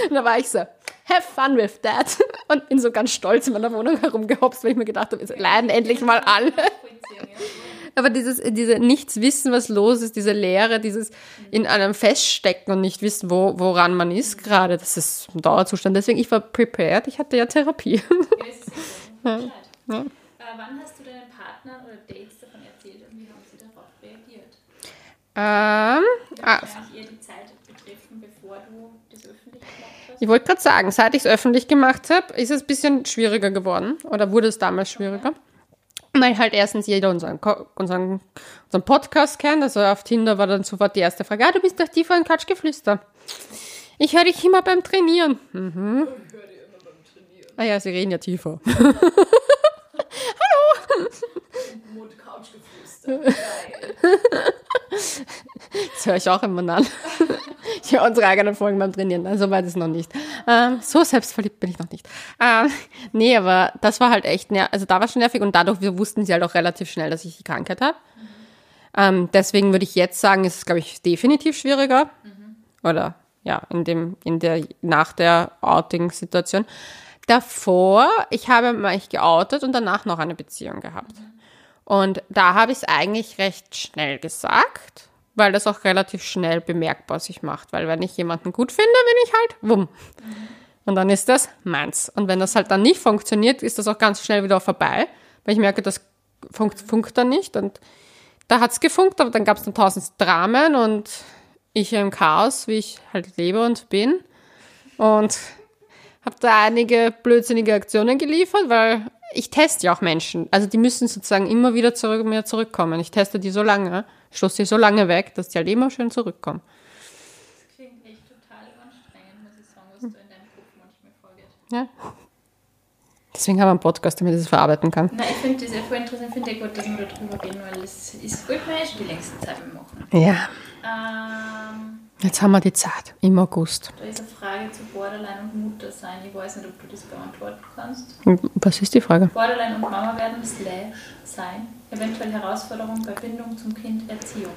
Und da war ich so, have fun with that. Und bin so ganz stolz in meiner Wohnung herumgehopst, weil ich mir gedacht habe, jetzt leiden endlich mal alle. Aber dieses, diese nichts wissen, was los ist, diese Leere, dieses in einem feststecken und nicht wissen, wo, woran man ist gerade, das ist ein Dauerzustand. Deswegen, ich war prepared, ich hatte ja Therapie. Ja. Ja. Äh, wann hast du deinen Partnern oder Dates davon erzählt und wie haben sie darauf reagiert? Ähm, ah, Wahrscheinlich eher die Zeit betreffen, bevor du das öffentlich gemacht hast. Ich wollte gerade sagen, seit ich es öffentlich gemacht habe, ist es ein bisschen schwieriger geworden. Oder wurde es damals schwieriger? Weil halt erstens jeder unseren, unseren, unseren Podcast kennt. Also auf Tinder war dann sofort die erste Frage, ah, du bist doch die von Couchgeflüster. Ich höre dich immer beim Trainieren. Mhm. Ah ja, sie reden ja tiefer. Mund Couchgeflüster. Das höre ich auch immer an. Ich höre unsere eigenen Folgen beim Trainieren. Also weit ist noch nicht. Ähm, so selbstverliebt bin ich noch nicht. Ähm, nee, aber das war halt echt, ner also da war schon nervig und dadurch wir wussten sie halt auch relativ schnell, dass ich die Krankheit habe. Ähm, deswegen würde ich jetzt sagen, ist es, glaube ich, definitiv schwieriger. Oder ja, in dem, in der, nach der Outing-Situation. Davor, ich habe mich geoutet und danach noch eine Beziehung gehabt. Und da habe ich es eigentlich recht schnell gesagt, weil das auch relativ schnell bemerkbar sich macht. Weil wenn ich jemanden gut finde, bin ich halt wumm. Und dann ist das meins. Und wenn das halt dann nicht funktioniert, ist das auch ganz schnell wieder vorbei, weil ich merke, das funkt, funkt dann nicht. Und da hat es gefunkt, aber dann gab es dann tausend Dramen und ich im Chaos, wie ich halt lebe und bin. Und habe da einige blödsinnige Aktionen geliefert, weil ich teste ja auch Menschen. Also die müssen sozusagen immer wieder zurück, mir zurückkommen. Ich teste die so lange, stoße die so lange weg, dass die halt immer schön zurückkommen. Das klingt echt total anstrengend, muss ich sagen, was da in deinem Kopf manchmal vorgeht. Ja. Deswegen haben wir einen Podcast, damit ich das verarbeiten kann. Nein, ich finde das ja voll interessant. Ich finde ja gut, dass wir darüber reden, weil das ist gut, wir eh schon die längste Zeit machen. Ja, Ähm, jetzt haben wir die Zeit im August. da ist eine Frage zu Borderline und Muttersein. Ich weiß nicht, ob du das beantworten kannst. Was ist die Frage? Borderline und Mama werden slash sein. Eventuell Herausforderung bei Bindung zum Kind, Erziehung.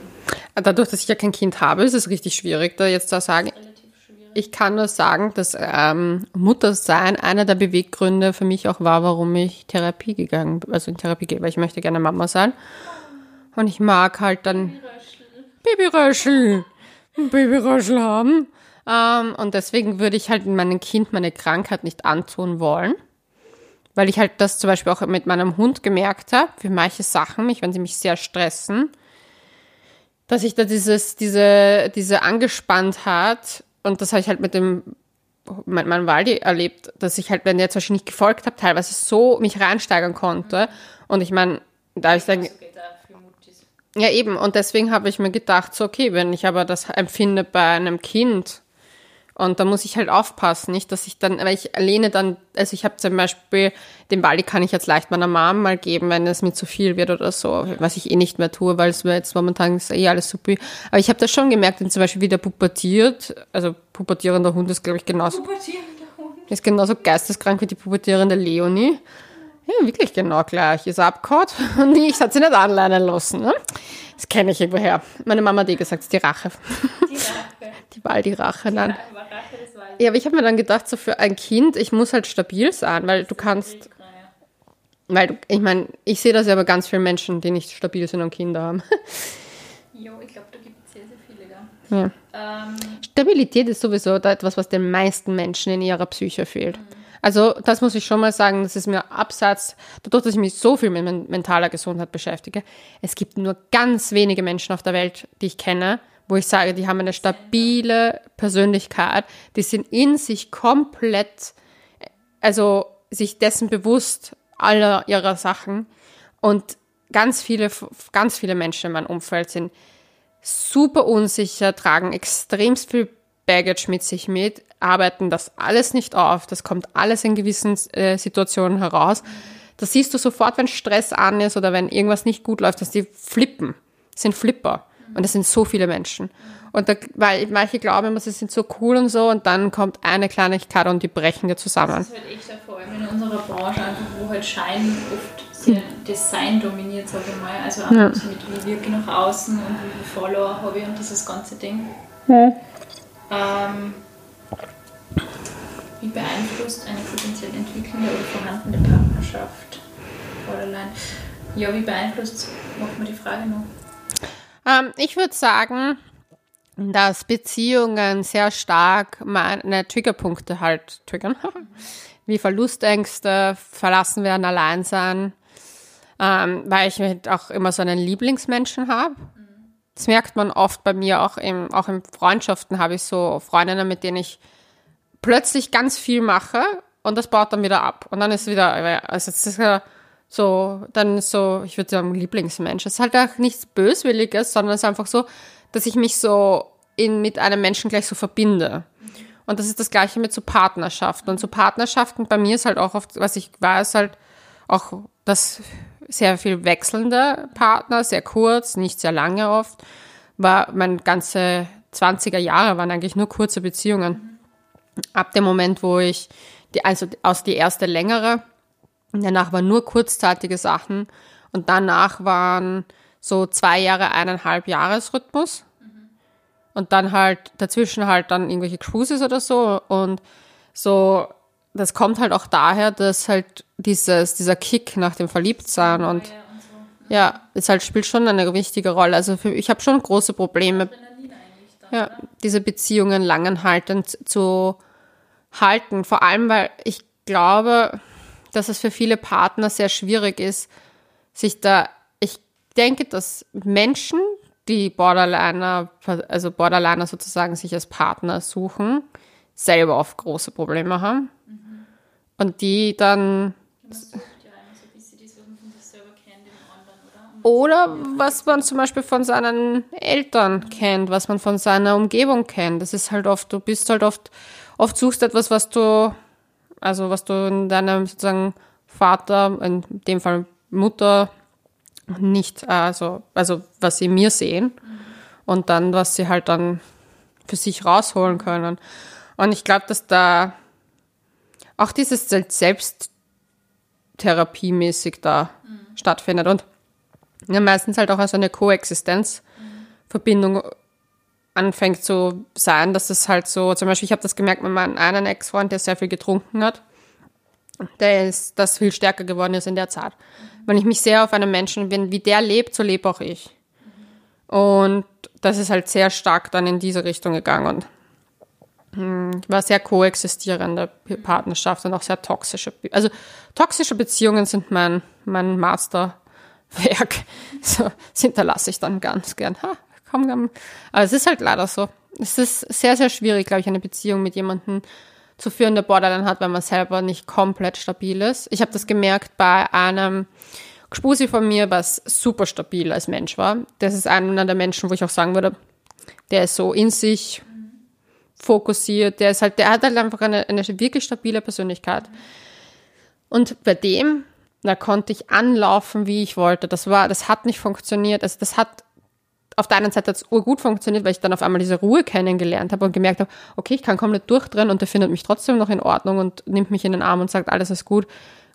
Dadurch, dass ich ja kein Kind habe, ist es richtig schwierig, da jetzt zu sagen. Relativ schwierig. Ich kann nur sagen, dass ähm, Muttersein einer der Beweggründe für mich auch war, warum ich Therapie gegangen bin, also in Therapie gehe, weil ich möchte gerne Mama sein. Und ich mag halt dann Babyröschel, ein Babyröschel haben. Ähm, und deswegen würde ich halt meinem Kind meine Krankheit nicht antun wollen. Weil ich halt das zum Beispiel auch mit meinem Hund gemerkt habe, für manche Sachen, mich, wenn sie mich sehr stressen, dass ich da dieses, diese, diese Angespanntheit, und das habe ich halt mit dem, mit meinem Waldi erlebt, dass ich halt, wenn der zum Beispiel nicht gefolgt habe, teilweise so mich reinsteigern konnte. Und ich meine, da ich dann, So geht auch für Muttis. Ja, eben. Und deswegen habe ich mir gedacht, so, okay, wenn ich aber das empfinde bei einem Kind, und da muss ich halt aufpassen, nicht, dass ich dann, weil ich lehne dann, also ich habe zum Beispiel, den Bali kann ich jetzt leicht meiner Mom mal geben, wenn es mir zu viel wird oder so, was ich eh nicht mehr tue, weil es mir jetzt momentan ist eh alles super. Aber ich habe das schon gemerkt, wenn zum Beispiel wieder pubertiert, also pubertierender Hund ist, glaube ich, genauso ist genauso geisteskrank wie die pubertierende Leonie. Ja, wirklich genau gleich. Ist abgehauen und ich hat sie nicht anleinen lassen. Ne? Das kenne ich irgendwoher. Meine Mama hat eh gesagt, es ist die Rache. Die Rache. Die war die Rache, nein. Aber Rache, war Ja, aber ich habe mir dann gedacht, so für ein Kind, ich muss halt stabil sein, weil du kannst, weil du, ich meine, ich sehe das ja bei ganz vielen Menschen, die nicht stabil sind und Kinder haben. Jo, ich glaube, da gibt es sehr, sehr viele, gell? Ja. Ähm, Stabilität ist sowieso da etwas, was den meisten Menschen in ihrer Psyche fehlt. Also das muss ich schon mal sagen, das ist mir abseits, dadurch, dass ich mich so viel mit mentaler Gesundheit beschäftige, es gibt nur ganz wenige Menschen auf der Welt, die ich kenne, wo ich sage, die haben eine stabile Persönlichkeit, die sind in sich komplett, also sich dessen bewusst aller ihrer Sachen. Und ganz viele, ganz viele Menschen in meinem Umfeld sind super unsicher, tragen extremst viel Baggage mit sich mit, arbeiten das alles nicht auf, das kommt alles in gewissen äh, Situationen heraus. Das siehst du sofort, wenn Stress an ist oder wenn irgendwas nicht gut läuft, dass die flippen, das sind Flipper. Und das sind so viele Menschen. Und da, weil manche glauben immer, sie sind so cool und so, und dann kommt eine Kleinigkeit und die brechen dir zusammen. Das ist halt echt vor allem in unserer Branche, einfach wo halt Schein oft sehr Design dominiert, sage ich mal. Also auch ja. mit wie wirke nach außen und wie viele Follower habe ich und dieses ganze Ding. Ja. Ähm, wie beeinflusst eine potenziell entwickelnde oder vorhandene Partnerschaft Borderline? Ja, wie beeinflusst, macht man die Frage noch. Ähm, ich würde sagen, dass Beziehungen sehr stark meine Triggerpunkte halt triggern. Wie Verlustängste, verlassen werden, allein sein. Ähm, weil ich halt auch immer so einen Lieblingsmenschen habe. Das merkt man oft bei mir auch im, auch in Freundschaften habe ich so Freundinnen, mit denen ich plötzlich ganz viel mache und das baut dann wieder ab. Und dann ist wieder, also es ist ja so, dann so, ich würde sagen, Lieblingsmensch. Es ist halt auch nichts Böswilliges, sondern es ist einfach so, dass ich mich so in, mit einem Menschen gleich so verbinde. Und das ist das Gleiche mit so Partnerschaften. Und so Partnerschaften bei mir ist halt auch oft, was ich weiß, halt auch das sehr viel wechselnde Partner, sehr kurz, nicht sehr lange oft. War mein ganze 20er Jahre waren eigentlich nur kurze Beziehungen. Ab dem Moment, wo ich die, also aus die erste längere Danach waren nur kurzzeitige Sachen und danach waren so zwei Jahre, eineinhalb Jahresrhythmus. Und dann halt dazwischen halt dann irgendwelche Cruises oder so. Und so, das kommt halt auch daher, dass halt dieses, dieser Kick nach dem Verliebtsein und ja, es halt spielt schon eine wichtige Rolle. Also für, ich habe schon große Probleme, ja, diese Beziehungen langanhaltend zu halten. Vor allem, weil ich glaube, dass es für viele Partner sehr schwierig ist, sich da, ich denke, dass Menschen, die Borderliner, also Borderliner sozusagen sich als Partner suchen, selber oft große Probleme haben. Mhm. Und die dann. Oder was man zum Beispiel von seinen Eltern kennt, was man von seiner Umgebung kennt. Das ist halt oft, du bist halt oft, oft suchst etwas, was du also was du in deinem sozusagen Vater, in dem Fall Mutter, nicht, also, also was sie mir sehen und dann, was sie halt dann für sich rausholen können. Und ich glaube, dass da auch dieses Selbsttherapiemäßig da mhm. stattfindet und ja, meistens halt auch als eine Koexistenzverbindung anfängt zu sein, dass es halt so, zum Beispiel, ich habe das gemerkt mit meinem einen Ex-Freund, der sehr viel getrunken hat, der ist, das viel stärker geworden ist in der Zeit. Wenn ich mich sehr auf einen Menschen bin, wie der lebt, so lebe auch ich. Und das ist halt sehr stark dann in diese Richtung gegangen und hm, war sehr koexistierende Partnerschaft und auch sehr toxische. Also toxische Beziehungen sind mein, mein Masterwerk. So, das hinterlasse ich dann ganz gern. Ha, komm, komm. Aber es ist halt leider so. Es ist sehr, sehr schwierig, glaube ich, eine Beziehung mit jemandem zu führen, der Borderline hat, wenn man selber nicht komplett stabil ist. Ich habe das gemerkt bei einem Gspusi von mir, was super stabil als Mensch war. Das ist einer der Menschen, wo ich auch sagen würde, der ist so in sich fokussiert, der ist halt, der hat halt einfach eine, eine wirklich stabile Persönlichkeit. Und bei dem, da konnte ich anlaufen, wie ich wollte. Das war, das hat nicht funktioniert. Also das hat auf der einen Seite hat es urgut funktioniert, weil ich dann auf einmal diese Ruhe kennengelernt habe und gemerkt habe, okay, ich kann komplett durchdrehen und der findet mich trotzdem noch in Ordnung und nimmt mich in den Arm und sagt, alles ist gut,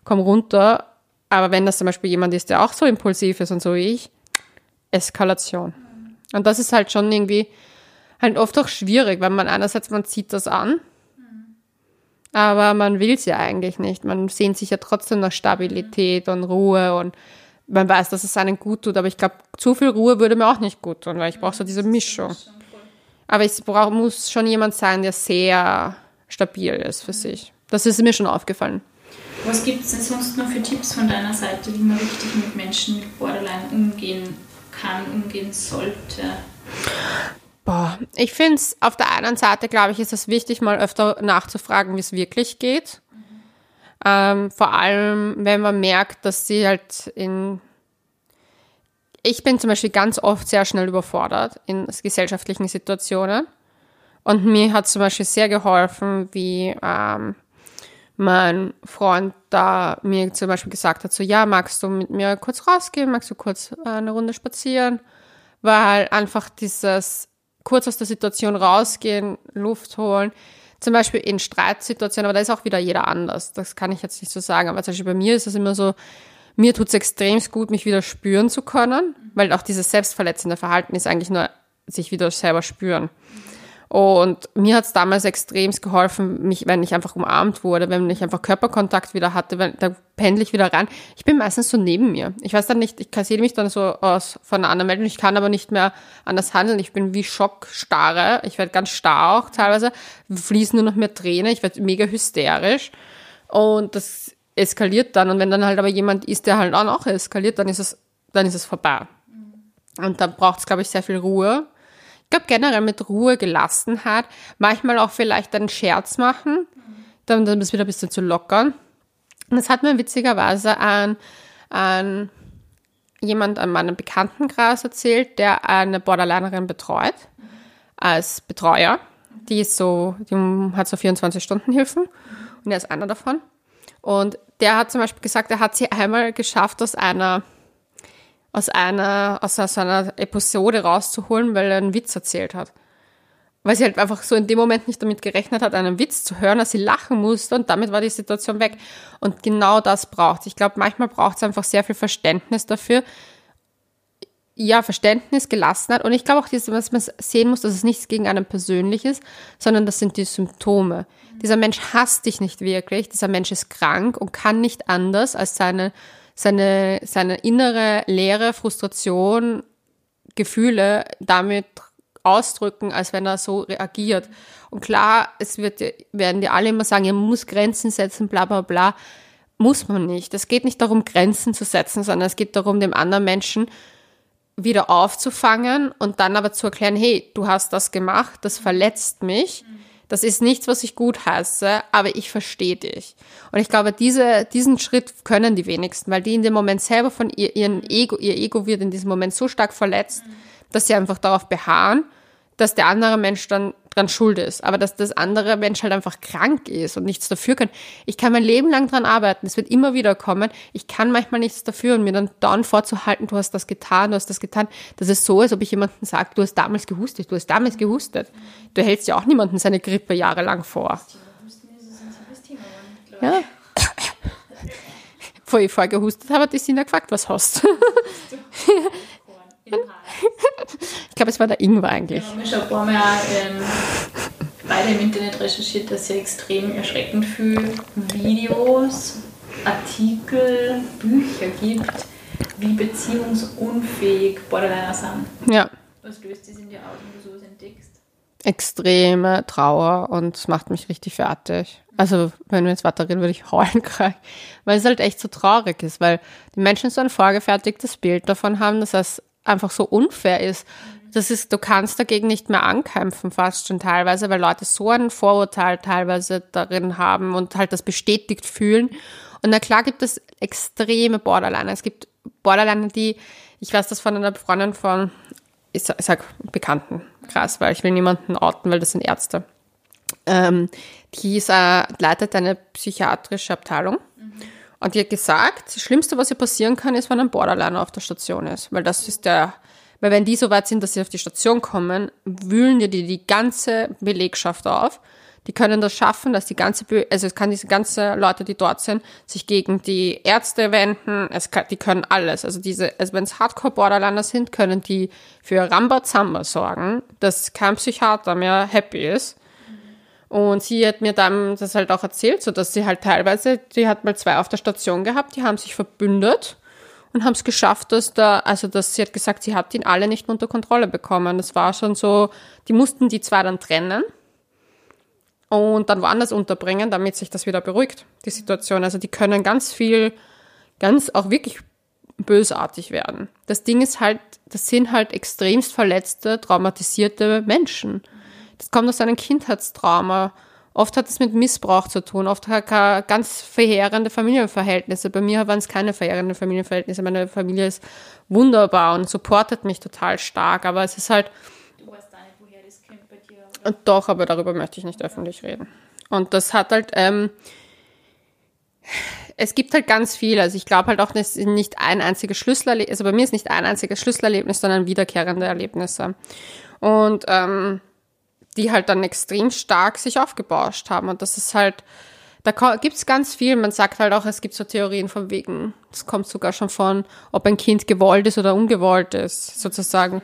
komm runter. Aber wenn das zum Beispiel jemand ist, der auch so impulsiv ist und so wie ich, Eskalation. Und das ist halt schon irgendwie halt oft auch schwierig, weil man einerseits, man zieht das an, aber man will es ja eigentlich nicht. Man sehnt sich ja trotzdem nach Stabilität und Ruhe und man weiß, dass es einen gut tut, aber ich glaube, zu viel Ruhe würde mir auch nicht gut tun, weil ich brauche so diese Mischung. Aber es brauch, muss schon jemand sein, der sehr stabil ist für sich. Das ist mir schon aufgefallen. Was gibt es denn sonst noch für Tipps von deiner Seite, wie man richtig mit Menschen mit Borderline umgehen kann, umgehen sollte? Boah, ich finde es auf der einen Seite, glaube ich, ist es wichtig, mal öfter nachzufragen, wie es wirklich geht. Ähm, vor allem, wenn man merkt, dass sie halt in. Ich bin zum Beispiel ganz oft sehr schnell überfordert in gesellschaftlichen Situationen. Und mir hat zum Beispiel sehr geholfen, wie ähm, mein Freund da mir zum Beispiel gesagt hat, so ja, magst du mit mir kurz rausgehen, magst du kurz äh, eine Runde spazieren, weil einfach dieses kurz aus der Situation rausgehen, Luft holen, zum Beispiel in Streitsituationen, aber da ist auch wieder jeder anders, das kann ich jetzt nicht so sagen, aber zum Beispiel bei mir ist es immer so, mir tut es extrem gut, mich wieder spüren zu können, weil auch dieses selbstverletzende Verhalten ist eigentlich nur sich wieder selber spüren. Und mir hat es damals extrem geholfen, mich, wenn ich einfach umarmt wurde, wenn ich einfach Körperkontakt wieder hatte, wenn, da pendle ich wieder ran. Ich bin meistens so neben mir. Ich weiß dann nicht, ich kassiere mich dann so aus von einer anderen Welt ich kann aber nicht mehr anders handeln. Ich bin wie Schockstarre. Ich werde ganz starr auch teilweise. Fließen nur noch mehr Tränen. Ich werde mega hysterisch. Und das eskaliert dann. Und wenn dann halt aber jemand ist, der halt auch eskaliert, dann ist es, dann ist es vorbei. Und dann braucht es, glaube ich, sehr viel Ruhe ich glaube generell mit Ruhe, Gelassenheit, manchmal auch vielleicht einen Scherz machen, dann, das wieder ein bisschen zu lockern. Und das hat mir witzigerweise ein, ein jemand an meinem Bekanntenkreis erzählt, der eine Borderlinerin betreut, als Betreuer. Die ist so, die hat so 24-Stunden-Hilfen und er ist einer davon. Und der hat zum Beispiel gesagt, er hat sie einmal geschafft, aus einer aus einer, aus einer Episode rauszuholen, weil er einen Witz erzählt hat. Weil sie halt einfach so in dem Moment nicht damit gerechnet hat, einen Witz zu hören, dass sie lachen musste und damit war die Situation weg. Und genau das braucht Ich glaube, manchmal braucht es einfach sehr viel Verständnis dafür. Ja, Verständnis, Gelassenheit. Und ich glaube auch, dass man sehen muss, dass es nichts gegen einen persönlich ist, sondern das sind die Symptome. Dieser Mensch hasst dich nicht wirklich. Dieser Mensch ist krank und kann nicht anders als seine seine, seine innere Leere, Frustration, Gefühle damit ausdrücken, als wenn er so reagiert. Und klar, es wird, werden dir alle immer sagen, man muss Grenzen setzen, bla bla bla. Muss man nicht. Es geht nicht darum, Grenzen zu setzen, sondern es geht darum, dem anderen Menschen wieder aufzufangen und dann aber zu erklären, hey, du hast das gemacht, das verletzt mich. Mhm das ist nichts, was ich gut heiße, aber ich verstehe dich. Und ich glaube, diese, diesen Schritt können die wenigsten, weil die in dem Moment selber von ihr, ihren Ego, ihr Ego wird in diesem Moment so stark verletzt, dass sie einfach darauf beharren, dass der andere Mensch dann dran schuld ist, aber dass das andere Mensch halt einfach krank ist und nichts dafür kann. Ich kann mein Leben lang dran arbeiten, es wird immer wieder kommen. Ich kann manchmal nichts dafür und mir dann dann vorzuhalten, du hast das getan, du hast das getan. Das ist so, als ob ich jemandem sage, du hast damals gehustet, du hast damals gehustet. Du hältst ja auch niemandem seine Grippe jahrelang vor. Ja. Bevor ich vorher gehustet habe, hat die Sina gefragt, was hast du? ich glaube, es war der Ingwer eigentlich. Ja, wir schon ein paar Mal ähm, beide im Internet recherchiert, dass es extrem erschreckend viele Videos, Artikel, Bücher gibt, wie beziehungsunfähig Borderliner sind. Ja. Was löst das in dir aus, wenn du sowas entdeckst? Extreme Trauer und es macht mich richtig fertig. Also, wenn wir jetzt weiterreden, würde ich heulen kriegen. Weil es halt echt so traurig ist, weil die Menschen so ein vorgefertigtes Bild davon haben, dass das einfach so unfair ist. Das ist, du kannst dagegen nicht mehr ankämpfen, fast schon teilweise, weil Leute so ein Vorurteil teilweise darin haben und halt das bestätigt fühlen. Und na klar gibt es extreme Borderliner. Es gibt Borderliner, die, ich weiß das von einer Freundin von, ich sag, ich sag Bekannten, krass, weil ich will niemanden outen, weil das sind Ärzte. Ähm, die ist, äh, leitet eine psychiatrische Abteilung. Mhm. Und die hat gesagt, das Schlimmste, was ihr passieren kann, ist, wenn ein Borderliner auf der Station ist. Weil das ist der, weil wenn die so weit sind, dass sie auf die Station kommen, wühlen dir die, die ganze Belegschaft auf. Die können das schaffen, dass die ganze, also es kann diese ganze Leute, die dort sind, sich gegen die Ärzte wenden. Es kann, die können alles. Also diese, also wenn es Hardcore-Borderliner sind, können die für Rambazamba sorgen, dass kein Psychiater mehr happy ist. Und sie hat mir dann das halt auch erzählt, so dass sie halt teilweise, die hat mal zwei auf der Station gehabt, die haben sich verbündet und haben es geschafft, dass da, also dass sie hat gesagt, sie hat ihn alle nicht unter Kontrolle bekommen. Das war schon so, die mussten die zwei dann trennen. und dann woanders unterbringen, damit sich das wieder beruhigt, die Situation. Also die können ganz viel, ganz auch wirklich bösartig werden. Das Ding ist halt, das sind halt extremst verletzte, traumatisierte Menschen. Das kommt aus einem Kindheitstrauma. Oft hat es mit Missbrauch zu tun, oft hat er ganz verheerende Familienverhältnisse. Bei mir waren es keine verheerenden Familienverhältnisse. Meine Familie ist wunderbar und supportet mich total stark, aber es ist halt. Du weißt gar nicht, woher das kommt bei dir. Oder? Doch, aber darüber möchte ich nicht öffentlich reden. Und das hat halt, ähm, es gibt halt ganz viel. Also ich glaube halt auch, dass nicht ein einziges Schlüsselerlebnis, also bei mir ist nicht ein einziges Schlüsselerlebnis, sondern wiederkehrende Erlebnisse. Und ähm, die halt dann extrem stark sich aufgebauscht haben. Und das ist halt, da gibt es ganz viel. Man sagt halt auch, es gibt so Theorien von wegen, das kommt sogar schon von, ob ein Kind gewollt ist oder ungewollt ist, sozusagen.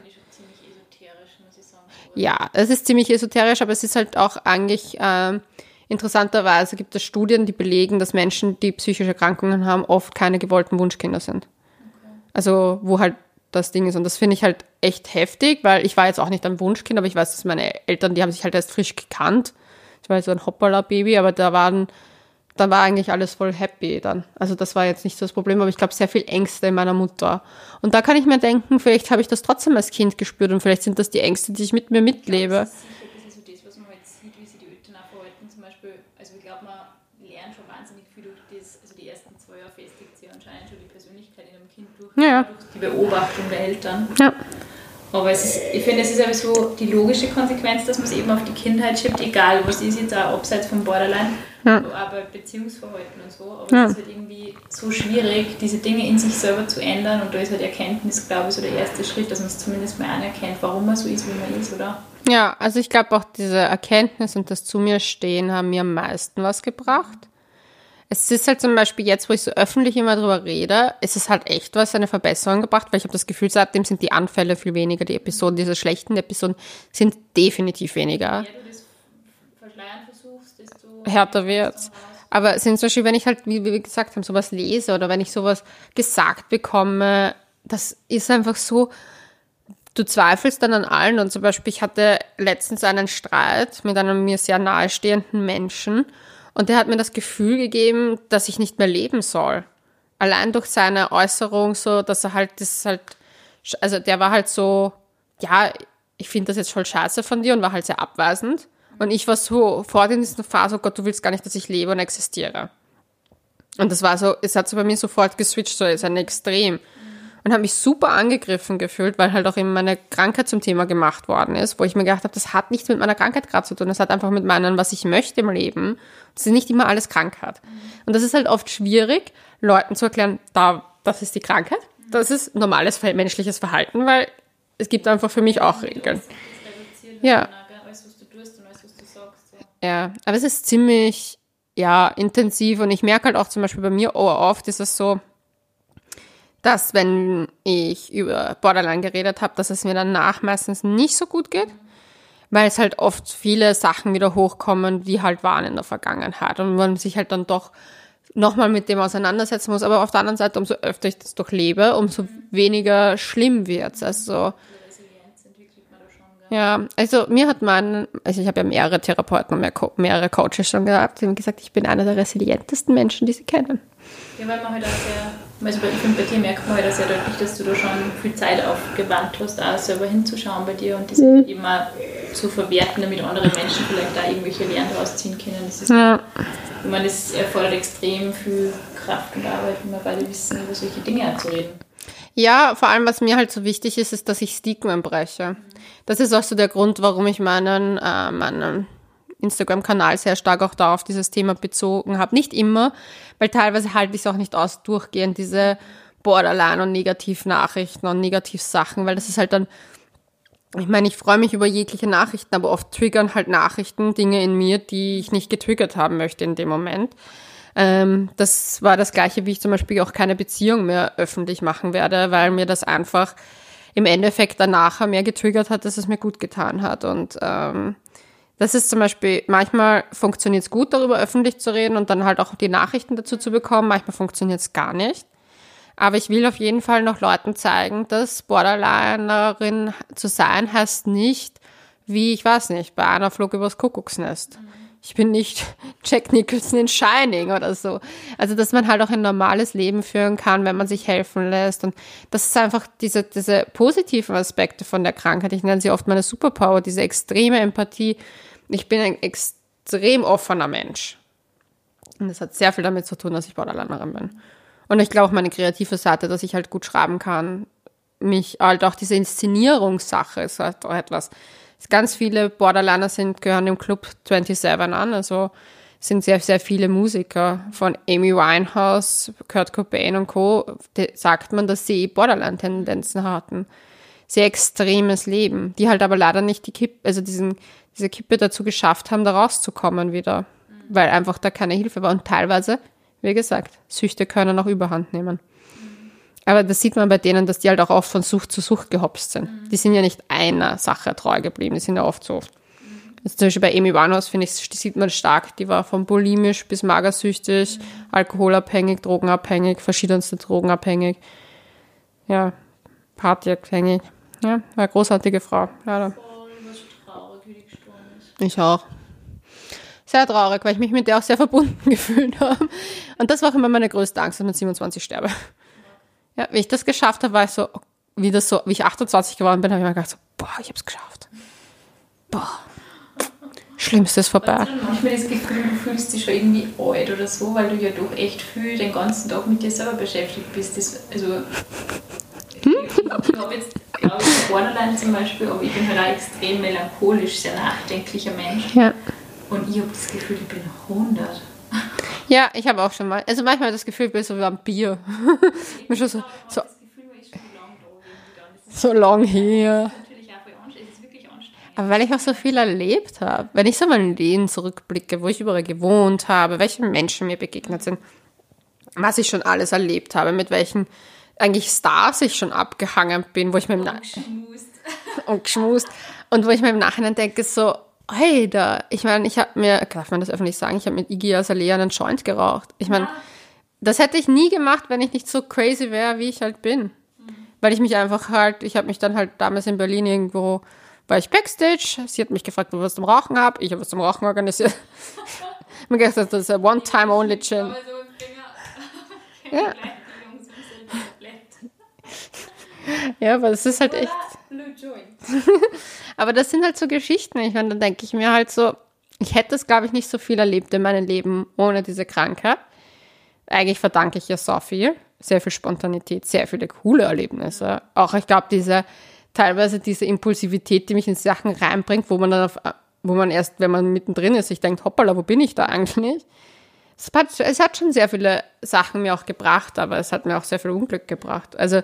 Ja, es ist ziemlich esoterisch, aber es ist halt auch eigentlich ähm, interessanterweise gibt es Studien, die belegen, dass Menschen, die psychische Erkrankungen haben, oft keine gewollten Wunschkinder sind. Okay. Also wo halt das Ding ist. Und das finde ich halt echt heftig, weil ich war jetzt auch nicht ein Wunschkind, aber ich weiß, dass meine Eltern, die haben sich halt erst frisch gekannt. Ich war so ein Hoppala-Baby, aber da waren, da war eigentlich alles voll happy dann. Also das war jetzt nicht so das Problem, aber ich glaube sehr viel Ängste in meiner Mutter. Und da kann ich mir denken, vielleicht habe ich das trotzdem als Kind gespürt und vielleicht sind das die Ängste, die ich mit mir mitlebe. Ja, also ich glaube, man lernt schon wahnsinnig viel durch das, also die ersten zwei Jahre festigt sich anscheinend schon die Persönlichkeit in einem Kind durch, ja. durch die Beobachtung der Eltern. Ja. Aber es ist, ich finde, es ist aber so die logische Konsequenz, dass man es eben auf die Kindheit schiebt, egal was ist jetzt auch abseits vom Borderline, ja. aber Beziehungsverhalten und so. Aber ja. es ist halt irgendwie so schwierig, diese Dinge in sich selber zu ändern und da ist halt Erkenntnis, glaube ich, so der erste Schritt, dass man es zumindest mal anerkennt, warum man so ist, wie man ist, oder? Ja, also ich glaube auch diese Erkenntnis und das zu mir stehen haben mir am meisten was gebracht. Es ist halt zum Beispiel jetzt, wo ich so öffentlich immer drüber rede, ist es halt echt was, eine Verbesserung gebracht, weil ich habe das Gefühl, seitdem sind die Anfälle viel weniger, die Episoden, diese schlechten Episoden sind definitiv weniger. Je du das verschleiern versuchst, desto härter wird's. Aber sind zum Beispiel, wenn ich halt, wie wir gesagt haben, sowas lese oder wenn ich sowas gesagt bekomme, das ist einfach so, du zweifelst dann an allen. Und zum Beispiel, ich hatte letztens einen Streit mit einem mir sehr nahestehenden Menschen und der hat mir das Gefühl gegeben, dass ich nicht mehr leben soll. Allein durch seine Äußerung, so, dass er halt, das halt, also der war halt so, ja, ich finde das jetzt voll scheiße von dir und war halt sehr abweisend. Und ich war so vor in dieser Phase, oh Gott, du willst gar nicht, dass ich lebe und existiere. Und das war so, es hat so bei mir sofort geswitcht, so ist ein Extrem und habe mich super angegriffen gefühlt, weil halt auch eben meine Krankheit zum Thema gemacht worden ist, wo ich mir gedacht habe, das hat nichts mit meiner Krankheit gerade zu tun, das hat einfach mit meinem, was ich möchte im Leben. Das ist nicht immer alles Krankheit. Und das ist halt oft schwierig, Leuten zu erklären, da, das ist die Krankheit, das ist normales menschliches Verhalten, weil es gibt einfach für mich auch Regeln. Ja. Ja, aber es ist ziemlich, ja, intensiv und ich merke halt auch zum Beispiel bei mir oh, oft ist es so, dass wenn ich über Borderline geredet habe, dass es mir danach meistens nicht so gut geht, weil es halt oft viele Sachen wieder hochkommen, die halt waren in der Vergangenheit und man sich halt dann doch nochmal mit dem auseinandersetzen muss. Aber auf der anderen Seite, umso öfter ich das durchlebe, umso weniger schlimm wird's. Also ja, also mir hat man, also ich habe ja mehrere Therapeuten und mehrere Coaches schon gehabt, die haben gesagt, ich bin einer der resilientesten Menschen, die sie kennen. Ja, weil man halt auch sehr, also ich finde, bei dir merkt man halt auch sehr deutlich, dass du da schon viel Zeit aufgewandt hast, auch selber hinzuschauen bei dir und das mhm. auch zu verwerten, damit andere Menschen vielleicht da irgendwelche Lehren rausziehen können. Das ist, ja. ich meine, das erfordert extrem viel Kraft und Arbeit, wenn wir beide wissen, über solche Dinge zu reden. Ja, vor allem, was mir halt so wichtig ist, ist, dass ich Stigmen breche. Das ist auch so der Grund, warum ich meinen, äh, meinen Instagram-Kanal sehr stark auch da auf dieses Thema bezogen habe. Nicht immer, weil teilweise halte ich es auch nicht aus, durchgehend diese Borderline und Negativnachrichten und Negativsachen, weil das ist halt dann, ich meine, ich freue mich über jegliche Nachrichten, aber oft triggern halt Nachrichten Dinge in mir, die ich nicht getriggert haben möchte in dem Moment. Ähm, das war das gleiche, wie ich zum Beispiel auch keine Beziehung mehr öffentlich machen werde, weil mir das einfach im Endeffekt danach mehr getriggert hat, dass es mir gut getan hat. Und ähm, das ist zum Beispiel, manchmal funktioniert es gut, darüber öffentlich zu reden und dann halt auch die Nachrichten dazu zu bekommen. Manchmal funktioniert es gar nicht. Aber ich will auf jeden Fall noch Leuten zeigen, dass Borderlinerin zu sein heißt nicht, wie, ich weiß nicht, bei einer Flug übers Kuckucksnest. Ich bin nicht Jack Nicholson in Shining oder so. Also, dass man halt auch ein normales Leben führen kann, wenn man sich helfen lässt. Und das ist einfach diese, diese positiven Aspekte von der Krankheit. Ich nenne sie oft meine Superpower, diese extreme Empathie. Ich bin ein extrem offener Mensch. Und das hat sehr viel damit zu tun, dass ich Borderlinerin bin. Und ich glaube meine kreative Seite, dass ich halt gut schreiben kann. Mich halt auch diese Inszenierungssache ist halt auch etwas. Ganz viele Borderliner sind, gehören dem Club 27 an, also sind sehr, sehr viele Musiker von Amy Winehouse, Kurt Cobain und Co. sagt man, dass sie Borderline-Tendenzen hatten. Sehr extremes Leben, die halt aber leider nicht die Kippe, also diesen, diese Kippe dazu geschafft haben, da rauszukommen wieder weil einfach da keine Hilfe war. Und teilweise, wie gesagt, Süchte können auch überhand nehmen. Aber das sieht man bei denen, dass die halt auch oft von Sucht zu Sucht gehopst sind. Die sind ja nicht einer Sache treu geblieben, die sind ja oft so oft. Also zum Beispiel bei Amy Winehouse, finde ich, sieht man stark, die war von bulimisch bis magersüchtig, mhm. alkoholabhängig, drogenabhängig, verschiedenste drogenabhängig, ja, partyabhängig. Ja, eine großartige Frau, leider. Ich auch sehr traurig, weil ich mich mit der auch sehr verbunden gefühlt habe. Und das war auch immer meine größte Angst, dass ich mit 27 sterbe. Ja, wie ich das geschafft habe, war ich so, wie das so, wie ich 28 geworden bin, habe ich mir gedacht so, boah, ich habe es geschafft. Boah. Schlimmstes vorbei. Hast du manchmal das Gefühl, du fühlst dich schon irgendwie alt oder so, weil du ja doch echt viel den ganzen Tag mit dir selber beschäftigt bist. Das, also? Ich jetzt, glaube ich, Borderline zum Beispiel, aber ich bin halt auch extrem melancholisch, sehr nachdenklicher Mensch. Ja. Und ich habe das Gefühl, ich bin 100. Ja, ich habe auch schon mal. Also manchmal das Gefühl, ich bin so wie ein Bier. Ich bin schon so, so, so lang her. Aber weil ich auch so viel erlebt habe, wenn ich so mein Leben zurückblicke, wo ich überall gewohnt habe, welche Menschen mir begegnet sind, was ich schon alles erlebt habe, mit welchen eigentlich Stars ich schon abgehangen bin, wo ich mir im Nachhinein und geschmust und wo ich mir im Nachhinein denke so, Alter, ich meine, ich habe mir, darf man das öffentlich sagen, ich habe mit Iggy Azalea einen Joint geraucht. Ich meine, ja. das hätte ich nie gemacht, wenn ich nicht so crazy wäre, wie ich halt bin. Mhm. Weil ich mich einfach halt, ich habe mich dann halt damals in Berlin irgendwo, war ich Backstage, sie hat mich gefragt, wo wir was zum Rauchen habe, ich habe was zum Rauchen organisiert. mir gedacht, das ist ein One-Time-Only-Gin. ja. Ja, aber es ist halt echt. Aber das sind halt so Geschichten. Ich meine, dann denke ich mir halt so, ich hätte es, glaube ich, nicht so viel erlebt in meinem Leben ohne diese Krankheit. Eigentlich verdanke ich ja so viel. Sehr viel Spontanität, sehr viele coole Erlebnisse. Auch, ich glaube, diese, teilweise diese Impulsivität, die mich in Sachen reinbringt, wo man dann auf, wo man erst, wenn man mittendrin ist, sich denkt, hoppala, wo bin ich da eigentlich? Es hat, es hat schon sehr viele Sachen mir auch gebracht, aber es hat mir auch sehr viel Unglück gebracht. Also,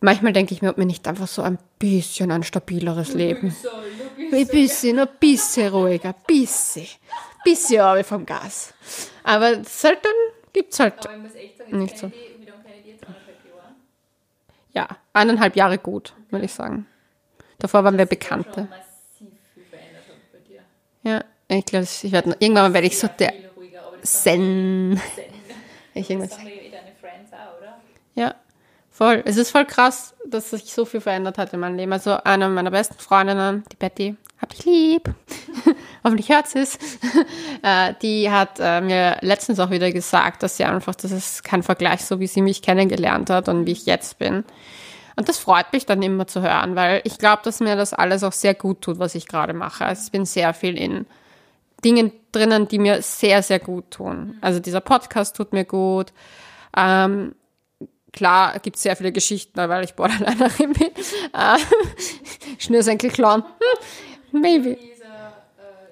Manchmal denke ich mir, ob mir nicht einfach so ein bisschen ein stabileres Leben. Ein bisschen, ein bisschen ruhiger, ein bisschen. Ein bisschen aber vom Gas. Aber das halt dann gibt es halt sagen, nicht so. Ja, eineinhalb Jahre gut, würde ich sagen. Davor waren wir Bekannte. Ja, ich glaube, ich werde irgendwann werde ich so der Zen. Ich irgendwas. Ja, Voll. Es ist voll krass, dass sich so viel verändert hat in meinem Leben. Also eine meiner besten Freundinnen, die Betty, hab ich lieb. Hoffentlich hört sie es. Äh, die hat äh, mir letztens auch wieder gesagt, dass sie einfach, das ist kein Vergleich, so wie sie mich kennengelernt hat und wie ich jetzt bin. Und das freut mich dann immer zu hören, weil ich glaube, dass mir das alles auch sehr gut tut, was ich gerade mache. Also ich bin sehr viel in Dingen drinnen, die mir sehr, sehr gut tun. Also dieser Podcast tut mir gut. Ähm, Klar gibt es sehr viele Geschichten, weil ich Borderlinerin bin. Äh, Schnürsenkel-Clown. Hm, maybe.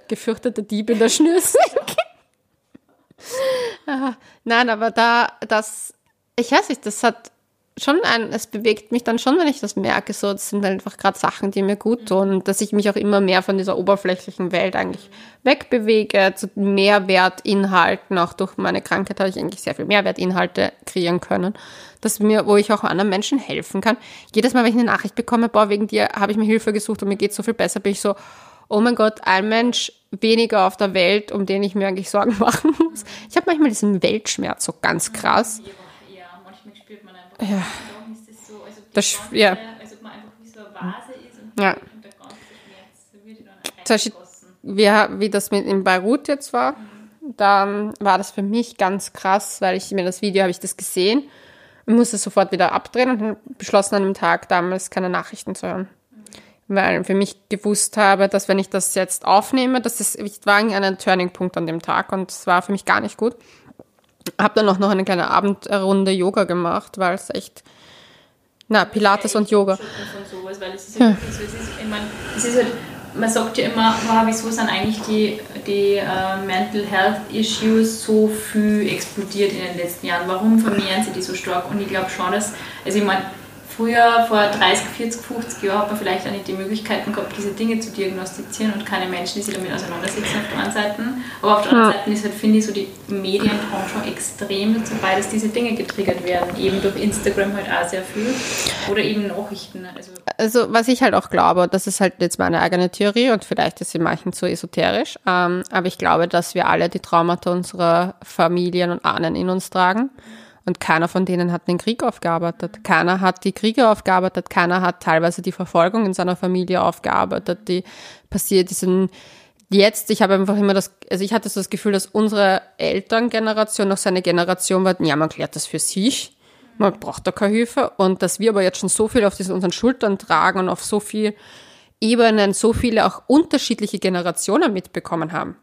Gefürchteter Dieb in der Schnürsenkel. äh, nein, aber da, das, ich weiß nicht, das hat schon ein, es bewegt mich dann schon, wenn ich das merke, so, das sind einfach gerade Sachen, die mir gut tun, dass ich mich auch immer mehr von dieser oberflächlichen Welt eigentlich wegbewege, zu Mehrwertinhalten, auch durch meine Krankheit habe ich eigentlich sehr viel Mehrwertinhalte kreieren können, dass mir, wo ich auch anderen Menschen helfen kann. Jedes Mal, wenn ich eine Nachricht bekomme, boah, wegen dir habe ich mir Hilfe gesucht und mir geht so viel besser, bin ich so, oh mein Gott, ein Mensch weniger auf der Welt, um den ich mir eigentlich Sorgen machen muss. Ich habe manchmal diesen Weltschmerz so ganz krass. Ja. Ist das so, als ob das, ja. als ob man einfach wie so eine Vase ist und, ja. und der ganze Schmerz wird dann Beispiel wie, wie das mit in Beirut jetzt war, dann war das für mich ganz krass, weil ich mir das Video habe ich das gesehen und musste sofort wieder abdrehen und beschlossen an dem Tag damals keine Nachrichten zu hören. Weil für mich gewusst habe, dass wenn ich das jetzt aufnehme, dass das ich war ein Turning-Punkt an dem Tag und es war für mich gar nicht gut. Habe dann auch noch eine kleine Abendrunde Yoga gemacht, weil es echt na, Pilates und Yoga. Sowas, ist ja, ist, ich es ist halt man sagt ja immer, wow, wieso sind eigentlich die, die uh, Mental Health Issues so viel explodiert in den letzten Jahren? Warum vermehren sie die so stark? Und ich glaube schon, dass, also ich meine, Früher, vor 30, 40, 50 Jahren, hat man vielleicht auch nicht die Möglichkeiten gehabt, diese Dinge zu diagnostizieren und keine Menschen, die sich damit auseinandersetzen auf der einen Seite. Aber auf der anderen ja. Seite ist halt, finde ich, so die Medienbranche extrem dazu bei, dass diese Dinge getriggert werden. Eben durch Instagram halt auch sehr viel. Oder eben Nachrichten. Also, also was ich halt auch glaube, das ist halt jetzt meine eigene Theorie und vielleicht ist sie manchen zu esoterisch, ähm, aber ich glaube, dass wir alle die Traumata unserer Familien und Ahnen in uns tragen. Und keiner von denen hat den Krieg aufgearbeitet. Keiner hat die Kriege aufgearbeitet. Keiner hat teilweise die Verfolgung in seiner Familie aufgearbeitet, die passiert ist. Jetzt, ich habe einfach immer das, also ich hatte so das Gefühl, dass unsere Elterngeneration noch seine Generation war, ja, man klärt das für sich. Man braucht da keine Hilfe. Und dass wir aber jetzt schon so viel auf diesen, unseren Schultern tragen und auf so viel Ebenen so viele auch unterschiedliche Generationen mitbekommen haben.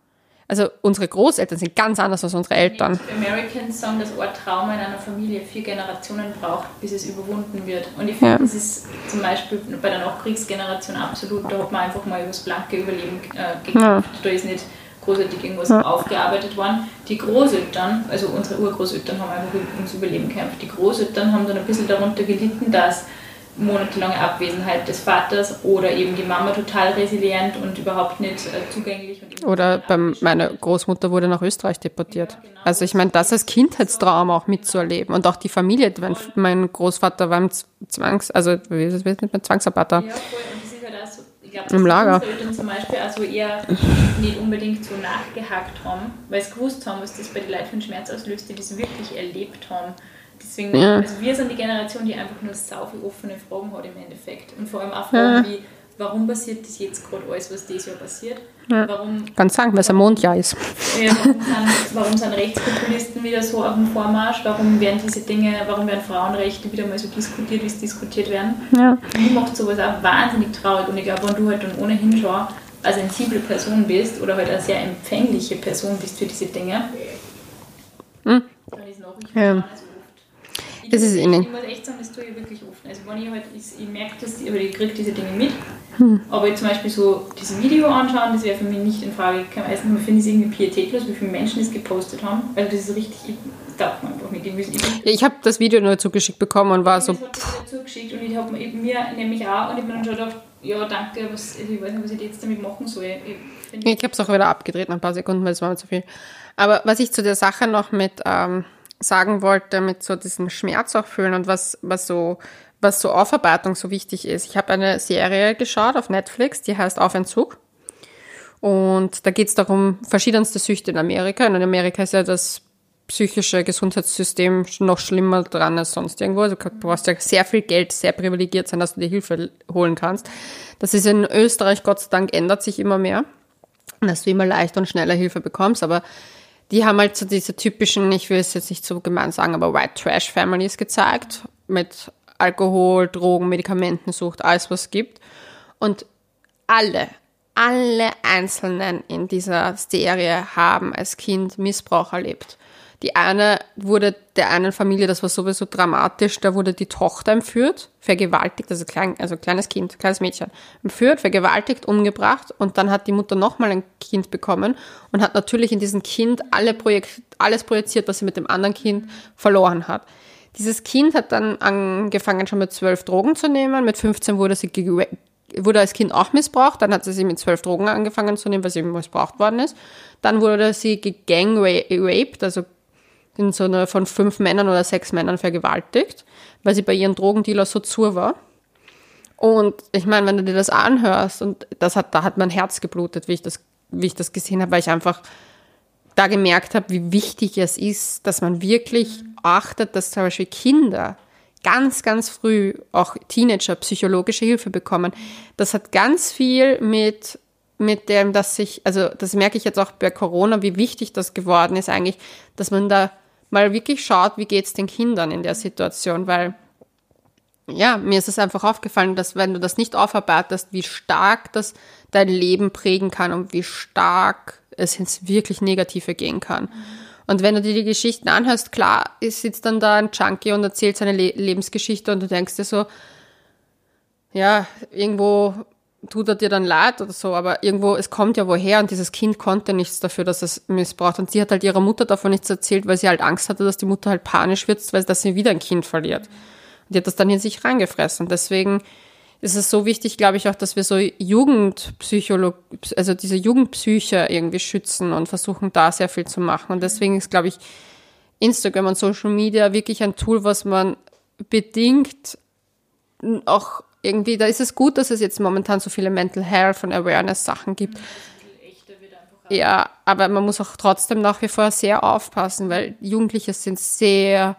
Also unsere Großeltern sind ganz anders als unsere Eltern. Die Americans sagen, dass ein Trauma in einer Familie vier Generationen braucht, bis es überwunden wird. Und ich finde, ja. das ist zum Beispiel bei der Nachkriegsgeneration absolut, da hat man einfach mal über das blanke Überleben äh, gekämpft. Ja. Da ist nicht großartig irgendwas ja. aufgearbeitet worden. Die Großeltern, also unsere Urgroßeltern haben einfach ums Überleben gekämpft. Die Großeltern haben dann ein bisschen darunter gelitten, dass monatelange Abwesenheit des Vaters oder eben die Mama total resilient und überhaupt nicht äh, zugänglich. oder beim, meine Großmutter wurde nach Österreich deportiert. Ja, genau. Also ich meine, das als Kindheitstraum auch mitzuerleben und auch die Familie. Mein, mein Großvater war im Zwangs, also wie ist es mit Zwangsarbeiter? Ja, voll. Und das ist halt auch so, ich glaube, Im Lager. Eltern zum Beispiel also eher nicht unbedingt so nachgehakt haben, weil sie gewusst haben, was das bei den Leuten für einen Schmerz auslöst, die das wirklich erlebt haben. Deswegen, ja. also wir sind die Generation, die einfach nur sau viele offene Fragen hat im Endeffekt. Und vor allem auch Fragen ja. wie, warum passiert das jetzt gerade alles, was dieses Jahr passiert? Ja. Warum, Ganz sagen, weil es ein Mondjahr ist. Ja, warum, sind, warum sind Rechtspopulisten wieder so auf dem Vormarsch? Warum werden diese Dinge, warum werden Frauenrechte wieder mal so diskutiert, wie es diskutiert werden? Ja. Mir macht sowas auch wahnsinnig traurig. Und ich glaube, wenn du halt dann ohnehin schon eine sensible Person bist oder halt eine sehr empfängliche Person bist für diese Dinge, hm. dann ist Nachrichten ja. Das ist ihnen. Ich muss echt sagen, das tue ich wirklich oft. Also wenn ich halt, ich, ich merke das, aber ich kriege diese Dinge mit. Hm. Aber ich zum Beispiel so dieses Video anschauen, das wäre für mich nicht in Frage gekommen. Erstens mal finde ich es irgendwie pietätlos, wie viele Menschen es gepostet haben. Also das ist richtig, ich darf man einfach nicht. Ich, ich, ich habe das Video nur zugeschickt bekommen und war so... Ich habe zugeschickt und ich habe mir nämlich auch, und ich bin dann schon gedacht, ja danke, was, ich weiß nicht, was ich jetzt damit machen soll. Ich, ich habe es auch wieder abgedreht nach ein paar Sekunden, weil es war mir zu viel. Aber was ich zu der Sache noch mit... Ähm, sagen wollte, mit so diesem Schmerz auch fühlen und was, was so, was so Aufarbeitung so wichtig ist. Ich habe eine Serie geschaut auf Netflix, die heißt Auf Entzug. Und da geht es darum, verschiedenste Süchte in Amerika. Und in Amerika ist ja das psychische Gesundheitssystem noch schlimmer dran als sonst irgendwo. Also du brauchst ja sehr viel Geld, sehr privilegiert sein, dass du dir Hilfe holen kannst. Das ist in Österreich, Gott sei Dank, ändert sich immer mehr, dass du immer leichter und schneller Hilfe bekommst. Aber die haben halt so diese typischen, ich will es jetzt nicht so gemein sagen, aber White Trash Families gezeigt. Mit Alkohol, Drogen, Medikamentensucht, alles was es gibt. Und alle, alle Einzelnen in dieser Serie haben als Kind Missbrauch erlebt. Die eine wurde der einen Familie, das war sowieso dramatisch, da wurde die Tochter entführt, vergewaltigt, also klein, also kleines Kind, kleines Mädchen, entführt, vergewaltigt, umgebracht und dann hat die Mutter nochmal ein Kind bekommen und hat natürlich in diesem Kind alle Projekt, alles projiziert, was sie mit dem anderen Kind verloren hat. Dieses Kind hat dann angefangen, schon mit zwölf Drogen zu nehmen. Mit 15 wurde sie wurde als Kind auch missbraucht. Dann hat sie sie mit zwölf Drogen angefangen zu nehmen, weil sie missbraucht worden ist. Dann wurde sie gegangraped, also in so einer von fünf Männern oder sechs Männern vergewaltigt, weil sie bei ihren Drogendealer so zur war. Und ich meine, wenn du dir das anhörst, und das hat, da hat mein Herz geblutet, wie ich das, wie ich das gesehen habe, weil ich einfach da gemerkt habe, wie wichtig es ist, dass man wirklich achtet, dass zum Beispiel Kinder ganz, ganz früh, auch Teenager, psychologische Hilfe bekommen. Das hat ganz viel mit mit dem, dass sich, also das merke ich jetzt auch bei Corona, wie wichtig das geworden ist eigentlich, dass man da mal wirklich schaut, wie geht's den Kindern in der Situation, weil ja, mir ist es einfach aufgefallen, dass wenn du das nicht aufarbeitest, wie stark das dein Leben prägen kann und wie stark es ins wirklich Negative gehen kann. Und wenn du dir die Geschichten anhörst, klar, sitzt dann da ein Junkie und erzählt seine Le Lebensgeschichte und du denkst dir so, ja, irgendwo tut er dir dann leid oder so, aber irgendwo, es kommt ja woher und dieses Kind konnte nichts dafür, dass es missbraucht. Und sie hat halt ihrer Mutter davon nichts erzählt, weil sie halt Angst hatte, dass die Mutter halt panisch wird, weil dass sie wieder ein Kind verliert. Und die hat das dann in sich reingefressen. Deswegen ist es so wichtig, glaube ich, auch, dass wir so Jugendpsycholog, also diese Jugendpsyche irgendwie schützen und versuchen, da sehr viel zu machen. Und deswegen ist, glaube ich, Instagram und Social Media wirklich ein Tool, was man bedingt auch irgendwie, da ist es gut, dass es jetzt momentan so viele Mental Health und Awareness Sachen gibt. Ja, aber man muss auch trotzdem nach wie vor sehr aufpassen, weil Jugendliche sind sehr,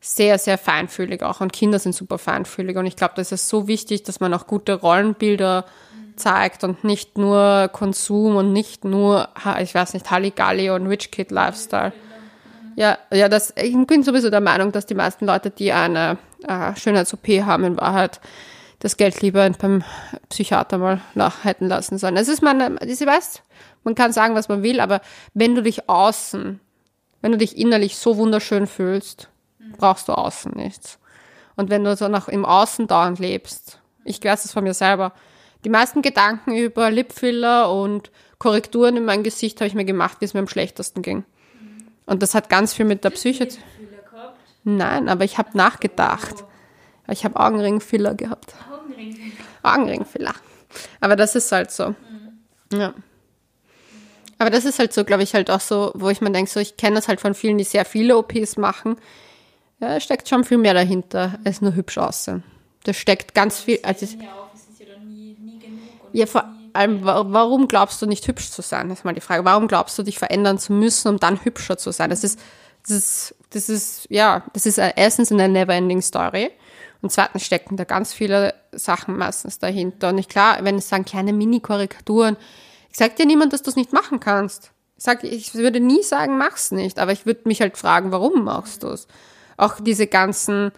sehr, sehr feinfühlig auch und Kinder sind super feinfühlig und ich glaube, das ist so wichtig, dass man auch gute Rollenbilder zeigt und nicht nur Konsum und nicht nur, ich weiß nicht, Halligalli und Rich Kid Lifestyle. Ja, ja, das, ich bin sowieso der Meinung, dass die meisten Leute, die eine äh, Schönheits-OP haben, in Wahrheit das Geld lieber beim Psychiater mal nachhalten lassen sollen. Es ist meine, ich weiß, man kann sagen, was man will, aber wenn du dich außen, wenn du dich innerlich so wunderschön fühlst, brauchst du außen nichts. Und wenn du so nach im Außen dauernd lebst, ich weiß das von mir selber, die meisten Gedanken über Lipfiller und Korrekturen in meinem Gesicht habe ich mir gemacht, wie es mir am schlechtesten ging. Und das hat ganz viel mit der Psyche zu Nein, aber ich habe nachgedacht. Ich habe Augenringfiller gehabt. Augenringfiller. Aber das ist halt so. Mhm. Ja. Aber das ist halt so, glaube ich, halt auch so, wo ich mir denke, so, ich kenne das halt von vielen, die sehr viele OPs machen. Ja, da steckt schon viel mehr dahinter, als nur hübsch aussehen. Da steckt ganz viel. Also ja, ja, vor allem, warum glaubst du nicht hübsch zu sein? Das ist mal die Frage. Warum glaubst du, dich verändern zu müssen, um dann hübscher zu sein? Das ist, das ist, das ist, ja, das ist erstens eine never-ending Story. Und zweitens stecken da ganz viele Sachen meistens dahinter. Und ich klar, wenn es sagen kleine Mini-Korrekturen, ich sage dir niemand, dass du es nicht machen kannst. Ich, sag, ich würde nie sagen, mach's nicht, aber ich würde mich halt fragen, warum machst du es? Auch diese ganzen,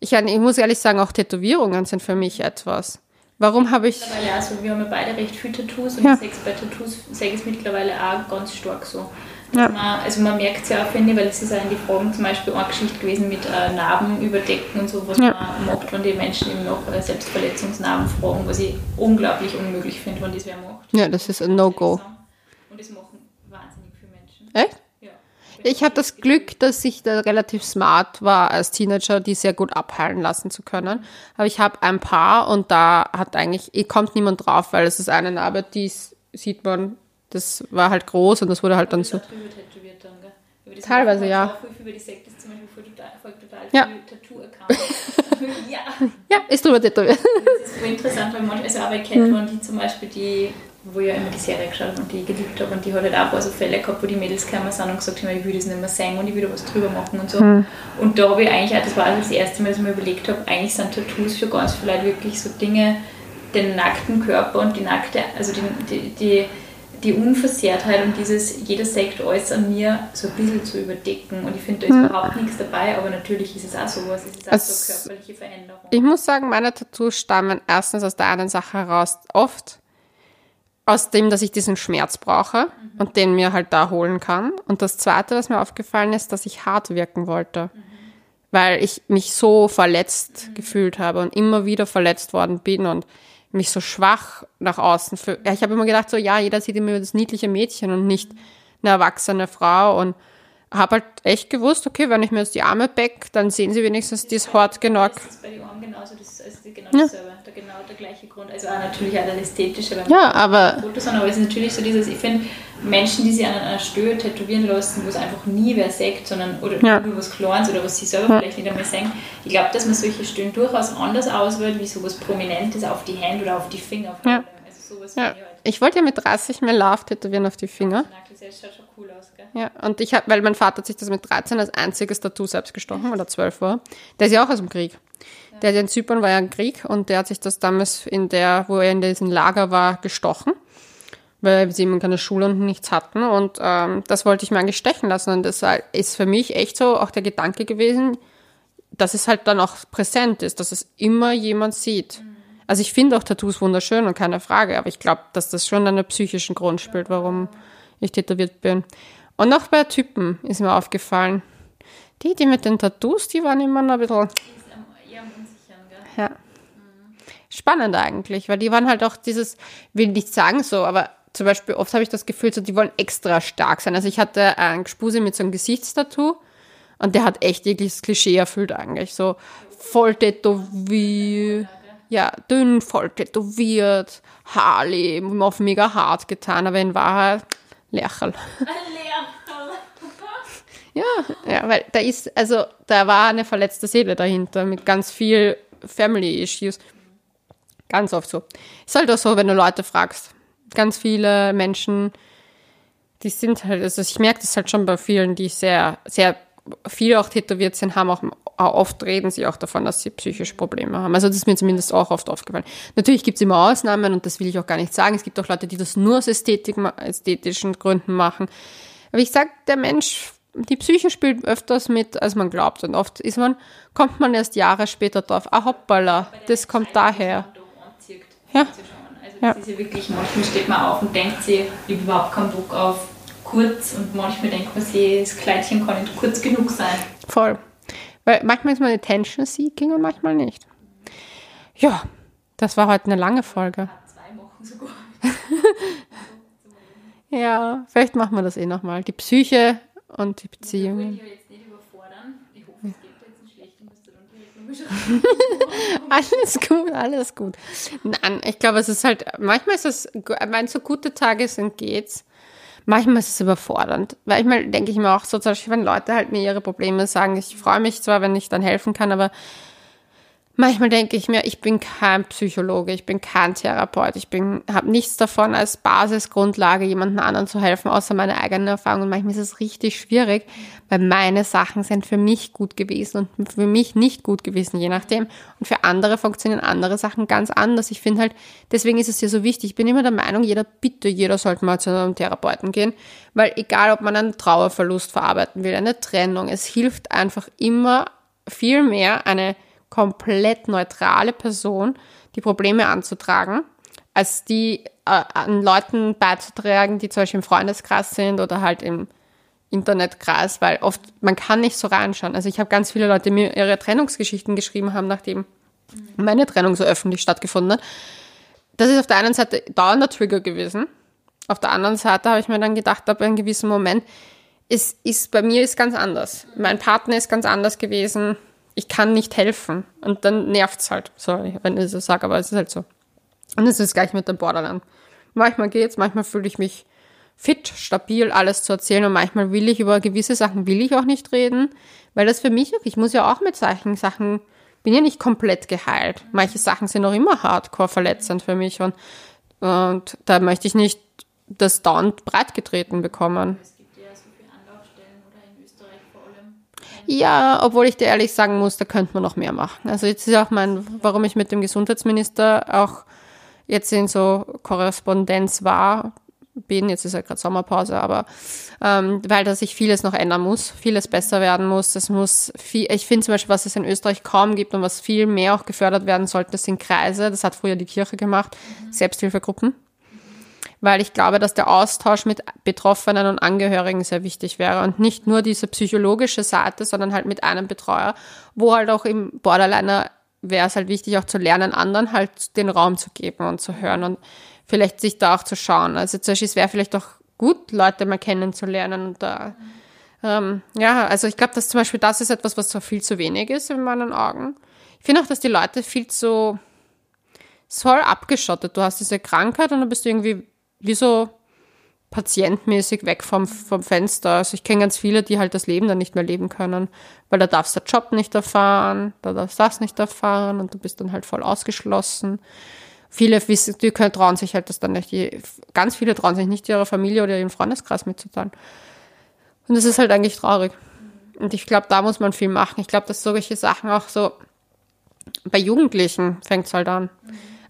ich, ich muss ehrlich sagen, auch Tätowierungen sind für mich etwas. Warum habe ich. Mittlerweile also wir haben ja beide recht viele Tattoos und ja. Sex bei Tattoos sehe ich es mittlerweile auch ganz stark so. Ja. Man, also man merkt es ja auch, finde ich, weil es ist auch in die Fragen zum Beispiel eine Geschichte gewesen mit äh, Narben überdecken und so, was ja. man macht, wenn die Menschen eben noch äh, Selbstverletzungsnarben fragen, was ich unglaublich unmöglich finde, wenn das wer macht. Ja, das ist ein No-Go. Und das machen wahnsinnig viele Menschen. Echt? Ja. Ich habe das Glück, dass ich da relativ smart war als Teenager, die sehr gut abheilen lassen zu können. Aber ich habe ein paar und da hat eigentlich, kommt niemand drauf, weil es ist eine Narbe, die sieht man das war halt groß und das wurde halt dann so. Teilweise ja. Über die Sekte ist zum Beispiel voll total, voll total ja. Tattoo-Account. ja. ja, ist drüber tätowiert. Das ist so interessant, weil manchmal, also auch bei Catwoman, mhm. die zum Beispiel, die, wo ich ja immer die Serie geschaut habe und die geliebt habe und die hat halt auch ein paar so Fälle gehabt, wo die Mädels gekommen sind und gesagt haben, ich will das nicht mehr sehen und ich will da was drüber machen und so. Mhm. Und da habe ich eigentlich auch, das war also das erste Mal, dass ich mir überlegt habe, eigentlich sind Tattoos für ganz viele Leute wirklich so Dinge, den nackten Körper und die nackte, also die, die, die die Unversehrtheit und dieses, jeder sagt alles an mir, so ein bisschen zu überdecken. Und ich finde, da ist hm. überhaupt nichts dabei, aber natürlich ist es auch sowas, es ist auch also, so körperliche Veränderung. Ich muss sagen, meine Tattoos stammen erstens aus der einen Sache heraus, oft aus dem, dass ich diesen Schmerz brauche mhm. und den mir halt da holen kann. Und das Zweite, was mir aufgefallen ist, dass ich hart wirken wollte. Mhm. Weil ich mich so verletzt mhm. gefühlt habe und immer wieder verletzt worden bin und mich so schwach nach außen fühle. Ja, ich habe immer gedacht, so ja, jeder sieht immer das niedliche Mädchen und nicht eine erwachsene Frau und habe halt echt gewusst, okay, wenn ich mir jetzt die Arme back, dann sehen sie wenigstens das, das hart genug. Das ist bei den Armen genauso, das ist genau ja. dasselbe, der, genau der gleiche Grund. Also auch natürlich auch der ästhetische, wenn ja, aber Fotos haben, aber es ist natürlich so dieses, ich finde, Menschen, die sich an einer Stöhe tätowieren lassen, wo es einfach nie wer sagt, sondern oder ja. nur was Kleines oder was sie selber ja. vielleicht nicht einmal sagen. Ich glaube, dass man solche Stöhen durchaus anders auswählt, wie sowas Prominentes auf die Hände oder auf die Finger. Ja. Also sowas ja. Ich wollte ja mit 30 mehr Love tätowieren auf die Finger. Das schaut schon cool aus, gell? Ja, und ich habe, weil mein Vater hat sich das mit 13 als einziges Tattoo selbst gestochen, weil er 12 war. Der ist ja auch aus dem Krieg. Der in Zypern war ja ein Krieg und der hat sich das damals in der, wo er in diesem Lager war, gestochen. Weil sie eben keine Schule und nichts hatten. Und ähm, das wollte ich mir eigentlich stechen lassen. Und das ist für mich echt so auch der Gedanke gewesen, dass es halt dann auch präsent ist, dass es immer jemand sieht. Also ich finde auch Tattoos wunderschön und keine Frage, aber ich glaube, dass das schon einen psychischen Grund spielt, warum ich tätowiert bin. Und auch bei Typen ist mir aufgefallen. Die, die mit den Tattoos, die waren immer noch ein bisschen. Ja. Spannend eigentlich, weil die waren halt auch dieses, will nicht sagen so, aber zum Beispiel oft habe ich das Gefühl, so, die wollen extra stark sein. Also ich hatte einen Gespuse mit so einem Gesichtstattoo und der hat echt jegliches Klischee erfüllt eigentlich. So voll tätowiert, ja, dünn, voll tätowiert, Haarleben, auf mega hart getan, aber in Wahrheit Lehrerl. Ja, ja, weil da ist, also da war eine verletzte Seele dahinter mit ganz viel Family Issues. Ganz oft so. Ist halt auch so, wenn du Leute fragst. Ganz viele Menschen, die sind halt, also ich merke das halt schon bei vielen, die sehr, sehr viel auch tätowiert sind, haben auch, oft reden sie auch davon, dass sie psychische Probleme haben. Also das ist mir zumindest auch oft aufgefallen. Natürlich gibt es immer Ausnahmen und das will ich auch gar nicht sagen. Es gibt auch Leute, die das nur aus Ästhetik, ästhetischen Gründen machen. Aber ich sag, der Mensch, die Psyche spielt öfters mit, als man glaubt. Und oft ist man, kommt man erst Jahre später drauf, ah hoppala, das kommt daher. Ja. Ja. Das ist ja wirklich, manchmal steht man auf und denkt sich, ich habe überhaupt keinen Bock auf kurz und manchmal denkt man sich, das Kleidchen kann nicht kurz genug sein. Voll. Weil manchmal ist man Attention Seeking und manchmal nicht. Ja, das war heute eine lange Folge. Zwei Wochen sogar. Ja, vielleicht machen wir das eh nochmal. Die Psyche und die Beziehungen. dich jetzt nicht überfordern. Ich hoffe, es gibt jetzt einen schlechten, musst du dann direkt nochmal schreiben. Alles gut, alles gut. Nein, ich glaube, es ist halt, manchmal ist es, wenn so gute Tage sind, geht's. Manchmal ist es überfordernd. Manchmal denke ich mir auch so, zum Beispiel, wenn Leute halt mir ihre Probleme sagen, ich freue mich zwar, wenn ich dann helfen kann, aber manchmal denke ich mir, ich bin kein Psychologe, ich bin kein Therapeut, ich habe nichts davon als Basisgrundlage, jemandem anderen zu helfen, außer meine eigenen Erfahrungen. Und manchmal ist es richtig schwierig, weil meine Sachen sind für mich gut gewesen und für mich nicht gut gewesen, je nachdem. Und für andere funktionieren andere Sachen ganz anders. Ich finde halt, deswegen ist es ja so wichtig. Ich bin immer der Meinung, jeder, bitte, jeder sollte mal zu einem Therapeuten gehen, weil egal, ob man einen Trauerverlust verarbeiten will, eine Trennung, es hilft einfach immer viel mehr, eine komplett neutrale Person die Probleme anzutragen, als die äh, an Leuten beizutragen, die zum Beispiel im Freundeskreis sind oder halt im Internetkreis, weil oft, man kann nicht so reinschauen. Also ich habe ganz viele Leute, die mir ihre Trennungsgeschichten geschrieben haben, nachdem meine Trennung so öffentlich stattgefunden hat. Das ist auf der einen Seite dauernder Trigger gewesen. Auf der anderen Seite habe ich mir dann gedacht, ab einem gewissen Moment, es ist, bei mir ist ganz anders. Mein Partner ist ganz anders gewesen. Ich kann nicht helfen. Und dann nervt's halt. Sorry, wenn ich so sage, aber es ist halt so. Und es ist gleich mit dem Borderline. Manchmal geht's, manchmal fühle ich mich fit, stabil, alles zu erzählen und manchmal will ich über gewisse Sachen will ich auch nicht reden, weil das für mich, ich muss ja auch mit solchen Sachen, bin ja nicht komplett geheilt. Manche Sachen sind auch immer hardcore verletzend für mich und, und da möchte ich nicht das dauernd breitgetreten bekommen. Es gibt ja so viele Anlaufstellen oder in Österreich vor allem. Ja, obwohl ich dir ehrlich sagen muss, da könnte man noch mehr machen. Also jetzt ist auch mein, warum ich mit dem Gesundheitsminister auch jetzt in so Korrespondenz war, bin, jetzt ist ja gerade Sommerpause, aber ähm, weil da sich vieles noch ändern muss, vieles besser werden muss. Es muss viel, ich finde zum Beispiel, was es in Österreich kaum gibt und was viel mehr auch gefördert werden sollte, das sind Kreise, das hat früher die Kirche gemacht, Selbsthilfegruppen. Weil ich glaube, dass der Austausch mit Betroffenen und Angehörigen sehr wichtig wäre und nicht nur diese psychologische Seite, sondern halt mit einem Betreuer, wo halt auch im Borderliner wäre es halt wichtig, auch zu lernen, anderen halt den Raum zu geben und zu hören und vielleicht sich da auch zu schauen. Also zum Beispiel, es wäre vielleicht auch gut, Leute mal kennenzulernen und da, ähm, ja, also ich glaube, dass zum Beispiel das ist etwas, was so viel zu wenig ist in meinen Augen. Ich finde auch, dass die Leute viel zu, voll abgeschottet. Du hast diese Krankheit und dann bist du irgendwie wie so patientmäßig weg vom, vom Fenster. Also ich kenne ganz viele, die halt das Leben dann nicht mehr leben können, weil da darfst du den Job nicht erfahren, da darfst du das nicht erfahren und du bist dann halt voll ausgeschlossen. Viele wissen, die können, trauen sich halt das dann nicht, die, ganz viele trauen sich nicht ihrer Familie oder ihren Freundeskreis mitzuteilen. Und das ist halt eigentlich traurig. Und ich glaube, da muss man viel machen. Ich glaube, dass solche Sachen auch so, bei Jugendlichen fängt es halt an.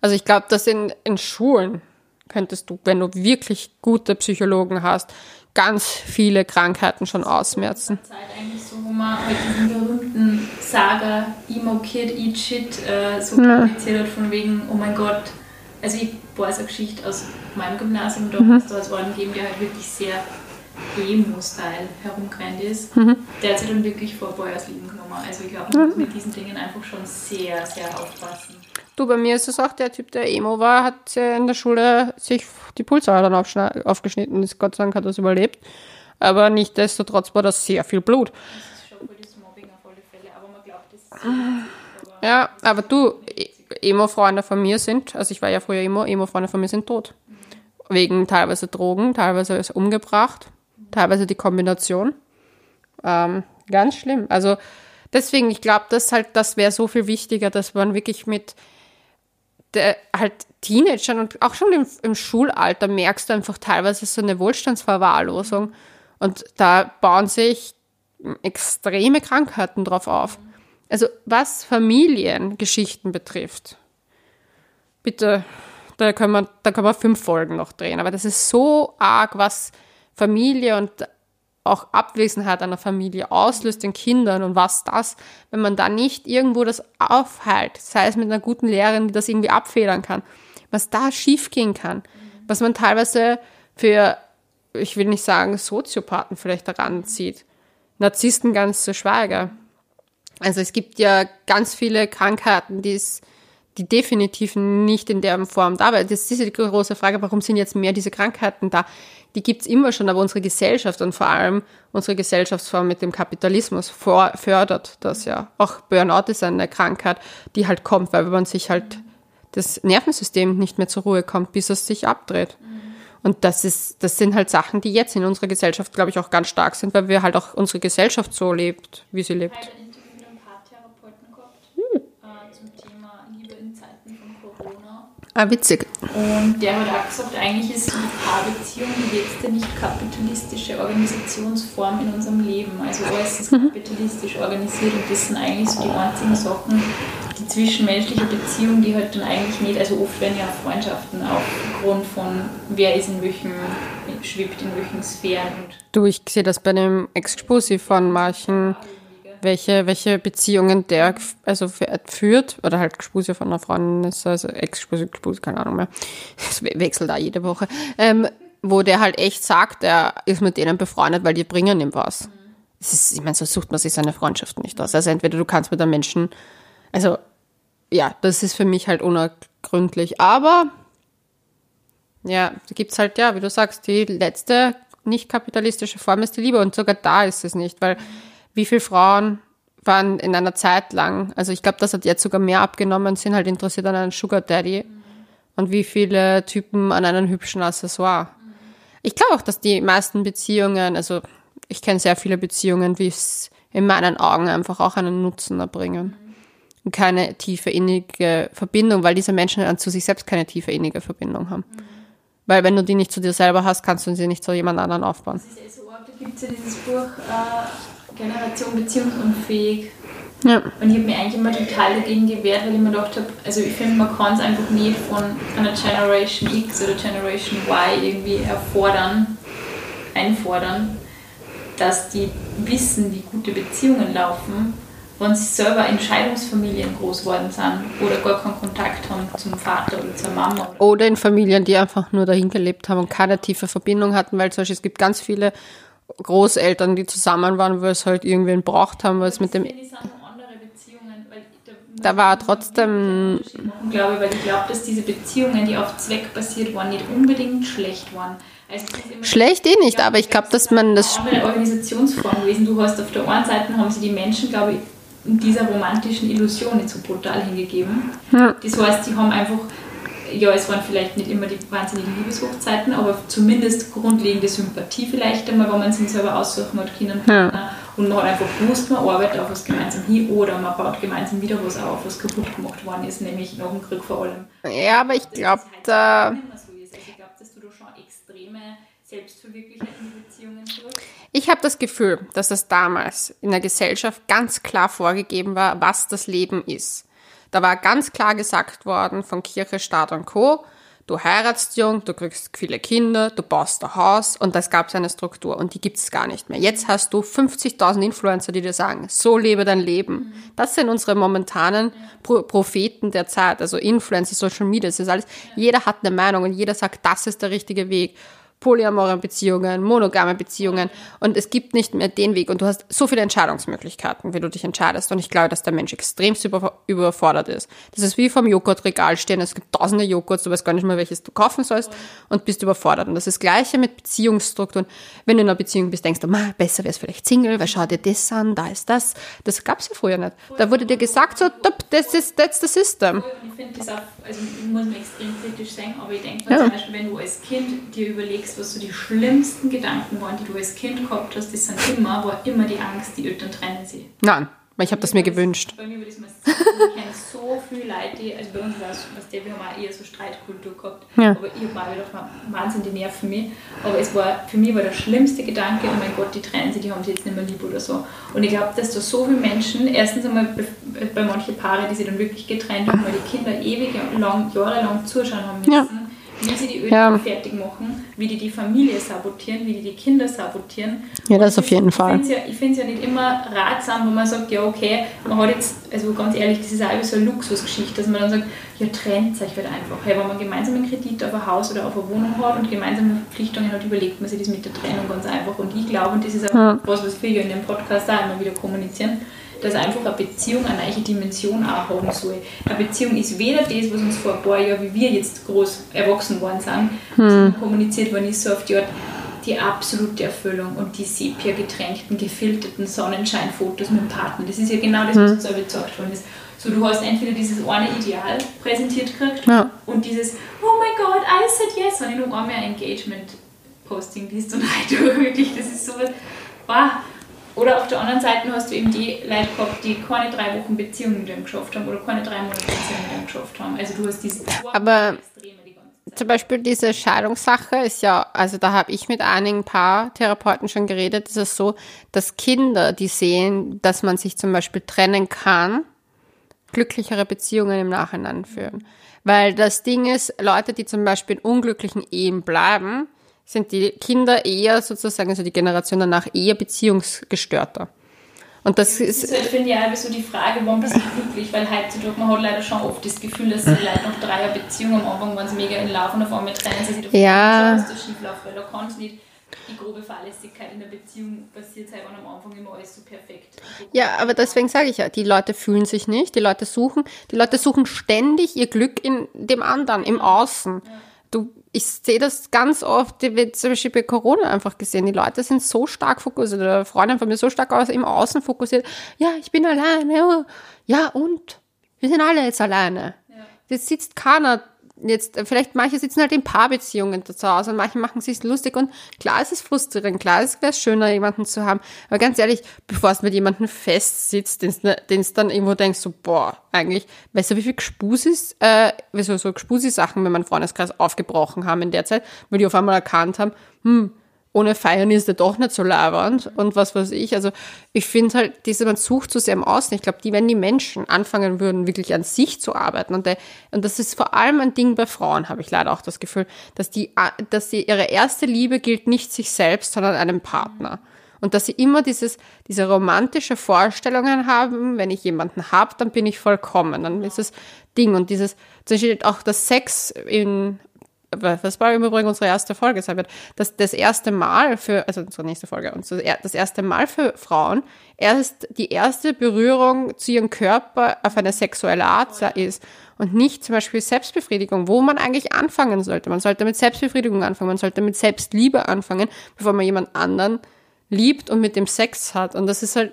Also ich glaube, dass in, in Schulen könntest du, wenn du wirklich gute Psychologen hast, ganz viele Krankheiten schon ausmerzen. Zeit eigentlich so, wo man halt diesen berühmten Saga Emo Kid Eat Shit äh, so Ja. kommuniziert hat von wegen, oh mein Gott, also ich weiß eine Geschichte aus meinem Gymnasium, da mhm. da hat es einen gegeben, der halt wirklich sehr Emo-Style herumgerannt ist. Mhm. Der hat sich dann wirklich vor Bäuers Leben genommen. Also ich glaube, man muss mit diesen Dingen einfach schon sehr, sehr aufpassen. Du, bei mir ist es auch der Typ, der Emo war, hat in der Schule sich die Pulsadern aufgeschnitten. Ist Gott sei Dank hat er es überlebt. Aber nichtsdestotrotz war das sehr viel Blut. Das ist schon das Mobbing auf alle Fälle, aber man glaubt, das ist aber Ja, aber du, E- Emo-Freunde von mir sind, also ich war ja früher Emo, Emo-Freunde von mir sind tot. Wegen teilweise Drogen, teilweise ist umgebracht, teilweise die Kombination. Ähm, ganz schlimm. Also deswegen, ich glaube, das halt, das wäre so viel wichtiger, dass man wirklich mit der, halt Teenagern und auch schon im, im Schulalter merkst du einfach teilweise so eine Wohlstandsverwahrlosung. Und da bauen sich extreme Krankheiten drauf auf. Also was Familiengeschichten betrifft, bitte, da können wir, da können wir fünf Folgen noch drehen. Aber das ist so arg, was Familie und auch Abwesenheit einer Familie auslöst in Kindern und was das, wenn man da nicht irgendwo das aufhält, sei es mit einer guten Lehrerin, die das irgendwie abfedern kann, was da schiefgehen kann, was man teilweise für, ich will nicht sagen, Soziopathen vielleicht daran zieht, Narzissten ganz zu schweigen. Also es gibt ja ganz viele Krankheiten, die es die definitiv nicht in der Form da waren. Das ist die große Frage, warum sind jetzt mehr diese Krankheiten da? Die gibt's immer schon, aber unsere Gesellschaft und vor allem unsere Gesellschaftsform mit dem Kapitalismus fördert das ja. Auch Burnout ist eine Krankheit, die halt kommt, weil man sich halt das Nervensystem nicht mehr zur Ruhe kommt, bis es sich abdreht. Und das ist, das sind halt Sachen, die jetzt in unserer Gesellschaft, glaube ich, auch ganz stark sind, weil wir halt auch unsere Gesellschaft so lebt, wie sie lebt. heute ein Interview mit einem Paartherapeuten gehabt Hm. äh, zum Thema Liebe in Zeiten von Corona. Ah, witzig. Und der hat auch gesagt, eigentlich ist die Paarbeziehung die letzte nicht kapitalistische Organisationsform in unserem Leben. Also alles ist kapitalistisch organisiert und das sind eigentlich so die einzigen Sachen, die zwischenmenschliche Beziehung, die halt dann eigentlich nicht, also oft werden ja Freundschaften aufgrund von wer ist in welchem, schwebt in welchen Sphären und Du, ich sehe das bei dem Exclusive von manchen, welche, welche Beziehungen der gef- also f- führt, oder halt Gespuse von einer Freundin ist, also Exclusive, Gespuse, keine Ahnung mehr. Es we- wechselt da jede Woche. Ähm, wo der halt echt sagt, er ist mit denen befreundet, weil die bringen ihm was. Es ist, ich meine, so sucht man sich seine Freundschaft nicht aus. Also entweder du kannst mit einem Menschen, also ja, das ist für mich halt unergründlich. Aber ja, da gibt's halt, ja, wie du sagst, die letzte nicht kapitalistische Form ist die Liebe und sogar da ist es nicht, weil wie viele Frauen waren in einer Zeit lang, also ich glaube, das hat jetzt sogar mehr abgenommen, sind halt interessiert an einem Sugar Daddy und wie viele Typen an einem hübschen Accessoire. Ich glaube auch, dass die meisten Beziehungen, also ich kenne sehr viele Beziehungen, wie es in meinen Augen einfach auch einen Nutzen erbringen. Und keine tiefe, innige Verbindung, weil diese Menschen an zu sich selbst keine tiefe, innige Verbindung haben. Weil wenn du die nicht zu dir selber hast, kannst du sie nicht zu jemand anderen aufbauen. Das ist eh so. Da gibt es ja dieses Buch äh, Generation beziehungsunfähig. Ja. Und ich habe mich eigentlich immer total dagegen gewehrt, weil ich mir gedacht habe, also ich finde, man kann es einfach nicht von einer Generation X oder Generation Y irgendwie erfordern, einfordern, dass die wissen, wie gute Beziehungen laufen, wenn sie selber in Scheidungsfamilien groß geworden sind oder gar keinen Kontakt haben zum Vater oder zur Mama. Oder in Familien, die einfach nur dahin gelebt haben und keine tiefe Verbindung hatten, weil zum Beispiel es gibt ganz viele Großeltern, die zusammen waren, weil es halt irgendwen braucht haben, weil es mit dem Da war trotzdem- Ich glaube, weil ich glaube, dass diese Beziehungen, die auf Zweck basiert waren, nicht unbedingt schlecht waren. Also Schlecht eh nicht, aber ich glaube, dass man das eine Organisationsform gewesen. Du hast auf der einen Seite haben sie die Menschen, glaube ich, in dieser romantischen Illusion nicht so brutal hingegeben. Das heißt, sie haben einfach, ja, es waren vielleicht nicht immer die wahnsinnigen Liebeshochzeiten, aber zumindest grundlegende Sympathie vielleicht einmal, wenn man sich selber aussuchen hat, Kinder und Partner. Und man hat einfach gewusst, man arbeitet auf was gemeinsam hin oder man baut gemeinsam wieder was auf, was kaputt gemacht worden ist, nämlich nach dem Krieg vor allem. Ja, aber ich glaube, Das da halt mehr so. Also ich glaube, dass du da schon extreme Selbstverwirklichung in Beziehungen tust. Ich habe das Gefühl, dass es damals in der Gesellschaft ganz klar vorgegeben war, was das Leben ist. Da war ganz klar gesagt worden von Kirche, Staat und Co., du heiratst jung, du kriegst viele Kinder, du baust ein Haus und das gab es eine Struktur und die gibt es gar nicht mehr. Jetzt hast du 50.000 Influencer, die dir sagen, so lebe dein Leben. Das sind unsere momentanen Pro Propheten der Zeit, also Influencer, Social Media, das ist alles. Jeder hat eine Meinung und jeder sagt, das ist der richtige Weg polyamore Beziehungen, monogame Beziehungen und es gibt nicht mehr den Weg und du hast so viele Entscheidungsmöglichkeiten, wie du dich entscheidest und ich glaube, dass der Mensch extremst über, überfordert ist. Das ist wie vom Joghurtregal stehen, es gibt tausende Joghurts, du weißt gar nicht mehr, welches du kaufen sollst und bist überfordert und das ist das Gleiche mit Beziehungsstrukturen. Wenn du in einer Beziehung bist, denkst du, Ma, besser wäre es vielleicht Single, weil schau dir das an, da ist das. Das gab es ja früher nicht. Da wurde dir gesagt, so, das ist that's the system. Ich finde das auch, also muss man extrem kritisch sein, aber ich denke ja. zum Beispiel, wenn du als Kind dir überlegst, überlegst, was so die schlimmsten Gedanken waren, die du als Kind gehabt hast, das sind immer, war immer die Angst, die Eltern trennen sie. Nein, weil ich habe das mir gewünscht. Bei mir war das massiv. Ich kenne so viele Leute, die, also bei uns war es, was der, wir haben auch eher so Streitkultur gehabt, ja. aber ich war wieder Wahnsinn, die Nerven für mich. Aber es war, für mich war der schlimmste Gedanke, oh mein Gott, die trennen sie, die haben sie jetzt nicht mehr lieb oder so. Und ich glaube, dass da so viele Menschen, erstens einmal bei manchen Paaren, die sich dann wirklich getrennt haben, weil die Kinder ewig lang, jahrelang zuschauen haben müssen. Ja wie sie die Öl fertig machen, wie die die Familie sabotieren, wie die die Kinder sabotieren. Ja, das auf jeden Fall. Ich finde es ja, nicht immer ratsam, wo man sagt, ja okay, man hat jetzt, also ganz ehrlich, das ist auch so eine Luxusgeschichte, dass man dann sagt, ja trennt euch halt einfach. Hey, wenn man gemeinsam einen Kredit auf ein Haus oder auf eine Wohnung hat und gemeinsame Verpflichtungen hat, überlegt man sich das mit der Trennung ganz einfach. Und ich glaube, und das ist auch ja. was, was wir ja in dem Podcast auch immer wieder kommunizieren, dass einfach eine Beziehung eine neue Dimension auch haben soll. Eine Beziehung ist weder das, was uns vor ein paar Jahren, wie wir jetzt groß erwachsen worden sind, hm. kommuniziert worden ist, so auf die Art, die absolute Erfüllung und die sepia getränkten, gefilterten Sonnenscheinfotos mit dem Partner. Das ist ja genau das, was hm. uns auch gezeigt worden ist. So, du hast entweder dieses eine Ideal präsentiert gekriegt ja. und dieses, oh mein Gott, I said yes, wenn ich noch einmal ein Engagement-Posting liest und halt wirklich, das ist so, wow, oder auf der anderen Seite hast du eben die Leute gehabt, die keine drei Wochen Beziehung mit dem geschafft haben oder keine drei Monate Beziehung mit dem geschafft haben. Also du hast diese Aber zum Beispiel diese Scheidungssache ist ja, also da habe ich mit einigen Paartherapeuten schon geredet, ist es so, dass Kinder, die sehen, dass man sich zum Beispiel trennen kann, glücklichere Beziehungen im Nachhinein führen. Weil das Ding ist, Leute, die zum Beispiel in unglücklichen Ehen bleiben, sind die Kinder eher sozusagen, also die Generation danach eher beziehungsgestörter. Und das, das ist, halt, finde ich, auch so die Frage, wann bist du glücklich? Weil heutzutage, man hat leider schon oft das Gefühl, dass die Leute nach dreier Beziehung am Anfang waren sie mega in Love und auf einmal trennen sie sich ja. dass das schief läuft, weil da kann es nicht die grobe Fahrlässigkeit in der Beziehung passiert und am Anfang immer alles so perfekt. Ja, aber deswegen sage ich ja, die Leute fühlen sich nicht, die Leute suchen, die Leute suchen ständig ihr Glück in dem anderen, im Außen. Ja. Du ich sehe das ganz oft, wie zum Beispiel bei Corona einfach gesehen. Die Leute sind so stark fokussiert, oder Freundin von mir so stark aus, im Außen fokussiert. Ja, ich bin alleine. Ja, und? Wir sind alle jetzt alleine. Ja. Jetzt sitzt keiner jetzt, äh, vielleicht manche sitzen halt in Paarbeziehungen zu Hause und manche machen sich lustig und klar ist es frustrierend, klar ist es schöner, jemanden zu haben. Aber ganz ehrlich, bevor es mit jemandem festsitzt, den es dann irgendwo denkst, so, boah, eigentlich, weißt du, wie viel Gespusis, äh, so, so Gespusi-Sachen mit meinem Freundeskreis aufgebrochen haben in der Zeit, weil die auf einmal erkannt haben, hm, ohne Feiern ist er doch nicht so labernd und was weiß ich. Also ich finde halt, diese, man sucht so sehr im Außen. Ich glaube, die, wenn die Menschen anfangen würden, wirklich an sich zu arbeiten und, der, und das ist vor allem ein Ding bei Frauen, habe ich leider auch das Gefühl, dass die, dass sie ihre erste Liebe gilt nicht sich selbst, sondern einem Partner. Und dass sie immer dieses, diese romantische Vorstellungen haben, wenn ich jemanden habe, dann bin ich vollkommen. Dann ist es Ding. Und dieses, zum Beispiel auch das Sex in was war im Übrigen unsere erste Folge sein wird, dass das erste Mal für, also unsere nächste Folge, und das erste Mal für Frauen erst die erste Berührung zu ihrem Körper auf eine sexuelle Art ist und nicht zum Beispiel Selbstbefriedigung, wo man eigentlich anfangen sollte. Man sollte mit Selbstbefriedigung anfangen, man sollte mit Selbstliebe anfangen, bevor man jemand anderen liebt und mit dem Sex hat. Und das ist halt,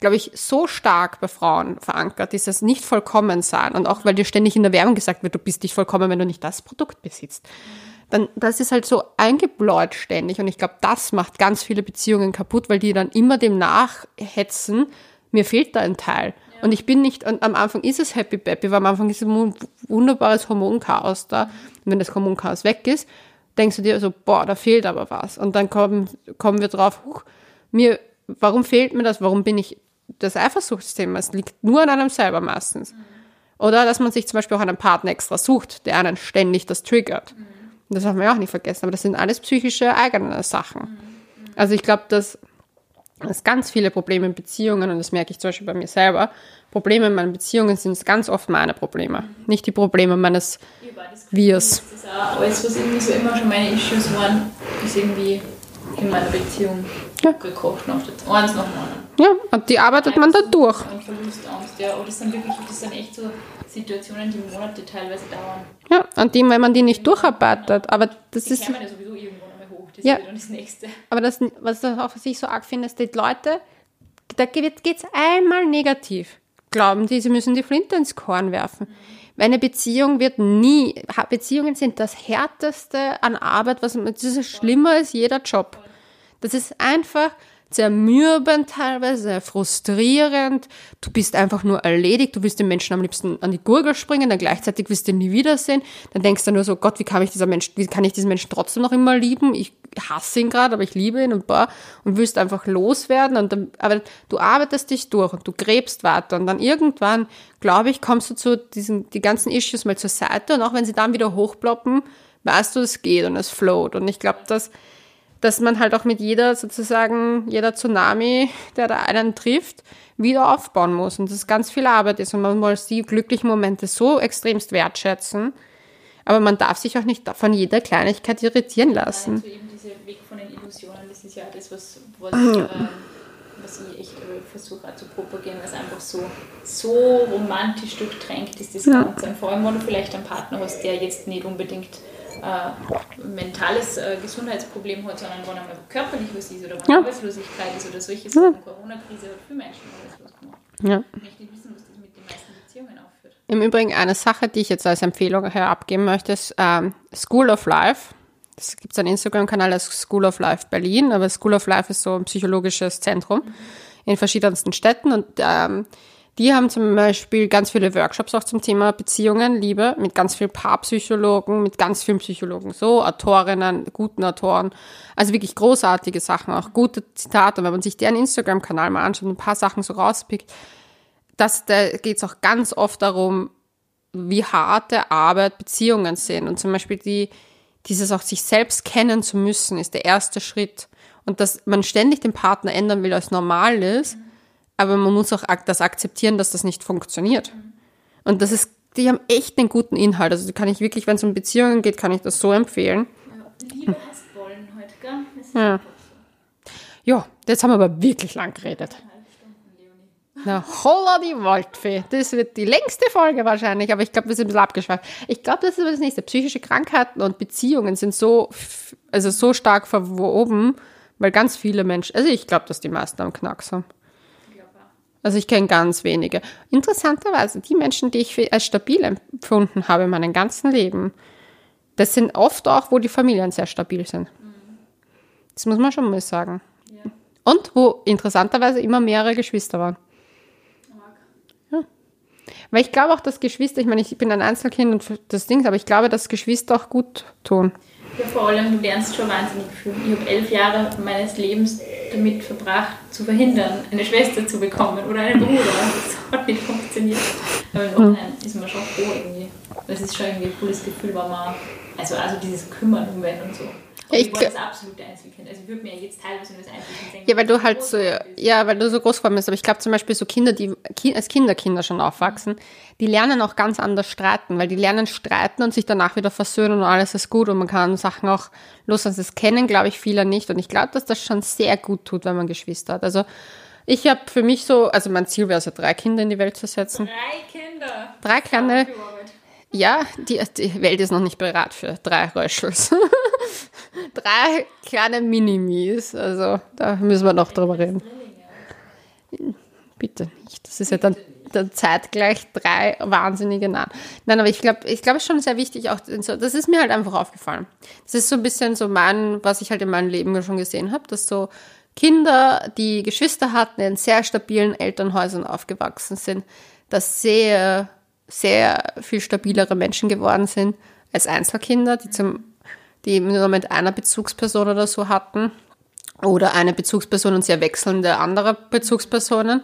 glaube ich, so stark bei Frauen verankert, dieses nicht vollkommen sein. Und auch weil dir ständig in der Werbung gesagt wird, du bist nicht vollkommen, wenn du nicht das Produkt besitzt. Dann, das ist halt so eingebläut ständig. Und ich glaube, das macht ganz viele Beziehungen kaputt, weil die dann immer dem nachhetzen, mir fehlt da ein Teil. Ja. Und ich bin nicht, und am Anfang ist es Happy Baby, weil am Anfang ist ein wunderbares Hormonchaos da. Und wenn das Hormonchaos weg ist, denkst du dir so, boah, da fehlt aber was. Und dann kommen, kommen wir drauf, huch, mir, warum fehlt mir das? Warum bin ich das Eifersuchtsthema. Es liegt nur an einem selber meistens. Oder dass man sich zum Beispiel auch einen Partner extra sucht, der einen ständig das triggert. Das haben wir auch nicht vergessen, aber das sind alles psychische eigene Sachen. Also ich glaube, dass es ganz viele Probleme in Beziehungen, und das merke ich zum Beispiel bei mir selber, Probleme in meinen Beziehungen sind ganz oft meine Probleme, nicht die Probleme meines Wirs. Das ist auch alles, was irgendwie so immer schon meine Issues waren, ist irgendwie in meiner Beziehung Ja. gekocht. Noch. Eins nach dem anderen. Ja, und die arbeitet man da durch. Und Verlustangst, ja. Aber das sind wirklich, das sind echt so Situationen, die Monate teilweise dauern. Ja, und die, wenn man die nicht durcharbeitet, aber das Die ist, kämen ja sowieso irgendwann einmal hoch. Das Ja. ist dann das Nächste. aber das, was ich auch was ich so arg finde, ist, die Leute, da geht es einmal negativ. Glauben die, sie müssen die Flinte ins Korn werfen. Eine Beziehung wird nie, Beziehungen sind das härteste an Arbeit, was, das ist schlimmer als jeder Job. Das ist einfach zermürbend teilweise, frustrierend. Du bist einfach nur erledigt. Du willst den Menschen am liebsten an die Gurgel springen, dann gleichzeitig willst du ihn nie wiedersehen. Dann denkst du nur so, Gott, wie kann ich dieser Mensch, wie kann ich diesen Menschen trotzdem noch immer lieben? Ich hasse ihn gerade, aber ich liebe ihn und boah, und willst einfach loswerden. Und dann, aber du arbeitest dich durch und du gräbst weiter. Und dann irgendwann, glaube ich, kommst du zu diesen, die ganzen Issues mal zur Seite. Und auch wenn sie dann wieder hochploppen, weißt du, es geht und es float. Und ich glaube, dass dass man halt auch mit jeder sozusagen, jeder Tsunami, der da einen trifft, wieder aufbauen muss und das ganz viel Arbeit ist und man muss die glücklichen Momente so extremst wertschätzen, aber man darf sich auch nicht von jeder Kleinigkeit irritieren lassen. Also eben dieser Weg von den Illusionen, das ist ja das, was, was, ähm, was ich echt äh, versuche zu propagieren, was einfach so, so romantisch durchtränkt ist, das Ganze. Und vor allem, wenn du vielleicht einen Partner hast, der jetzt nicht unbedingt äh, mentales äh, Gesundheitsproblem hat, sondern wenn einmal körperlich was ist oder wenn Ja. Arbeitslosigkeit ist oder solche Sachen. Corona-Krise hat viele Menschen arbeitslos gemacht. Ja. Ich möchte wissen, was das mit den meisten Beziehungen aufführt. Im Übrigen eine Sache, die ich jetzt als Empfehlung her abgeben möchte, ist ähm, School of Life. Es gibt einen Instagram-Kanal, ist School of Life Berlin, aber School of Life ist so ein psychologisches Zentrum in verschiedensten Städten und ähm, die haben zum Beispiel ganz viele Workshops auch zum Thema Beziehungen, Liebe, mit ganz vielen Paarpsychologen, mit ganz vielen Psychologen, so Autorinnen, guten Autoren, also wirklich großartige Sachen, auch gute Zitate. Wenn man sich deren Instagram-Kanal mal anschaut und ein paar Sachen so rauspickt, das, da geht es auch ganz oft darum, wie harte Arbeit Beziehungen sind. Und zum Beispiel die, dieses auch sich selbst kennen zu müssen, ist der erste Schritt. Und dass man ständig den Partner ändern will, als normal ist, aber man muss auch das akzeptieren, dass das nicht funktioniert. Und das ist, die haben echt einen guten Inhalt. Also kann ich wirklich, wenn es um Beziehungen geht, kann ich das so empfehlen. Ja, Liebe heißt wollen heute, gell? Ja. Ja, jetzt haben wir aber wirklich lang geredet. Na, holla die Waldfee. Das wird die längste Folge wahrscheinlich, aber ich glaube, wir sind ein bisschen abgeschweift. Ich glaube, das ist aber das nächste. Psychische Krankheiten und Beziehungen sind so, also so stark verwoben, weil ganz viele Menschen, also ich glaube, dass die meisten am Knacks haben. Also ich kenne ganz wenige. Interessanterweise, die Menschen, die ich als stabil empfunden habe in meinem ganzen Leben, das sind oft auch, wo die Familien sehr stabil sind. Das muss man schon mal sagen. Ja. Und wo interessanterweise immer mehrere Geschwister waren. Arg. Weil ich glaube auch, dass Geschwister, ich meine, ich bin ein Einzelkind und das Ding, aber ich glaube, dass Geschwister auch gut tun. Ja, vor allem, du lernst schon wahnsinnig viel. Ich habe elf Jahre meines Lebens damit verbracht, zu verhindern, eine Schwester zu bekommen oder einen Bruder. Das hat nicht funktioniert. Aber im Nachhinein ist man schon froh irgendwie. Das ist schon irgendwie ein cooles Gefühl, weil man, also, also dieses Kümmern um wen und so. Aber Ich das absolute Einzelkind. Also ich würde mir jetzt teilweise nur das Einzelkind denken. Ja, weil du halt so, ja, weil du so groß geworden bist. Aber ich glaube zum Beispiel so Kinder, die als Kinderkinder schon aufwachsen, die lernen auch ganz anders streiten, weil die lernen streiten und sich danach wieder versöhnen und alles ist gut und man kann Sachen auch loslassen. Das kennen, glaube ich, viele nicht. Und ich glaube, dass das schon sehr gut tut, wenn man Geschwister hat. Also ich habe für mich so, also mein Ziel wäre es ja, drei Kinder in die Welt zu setzen. Drei Kinder. Drei kleine. Ja, die, die Welt ist noch nicht bereit für drei Röschels. drei kleine Minimis. Also da müssen wir noch drüber reden. Bitte nicht. Das ist ja dann, dann zeitgleich drei wahnsinnige Namen. Nein, aber ich glaube, ich glaube, schon sehr wichtig, auch das ist mir halt einfach aufgefallen. Das ist so ein bisschen so mein, was ich halt in meinem Leben schon gesehen habe, dass so Kinder, die Geschwister hatten, in sehr stabilen Elternhäusern aufgewachsen sind, dass sehr, sehr viel stabilere Menschen geworden sind als Einzelkinder, die zum, die nur mit einer Bezugsperson oder so hatten oder eine Bezugsperson und sehr wechselnde andere Bezugspersonen.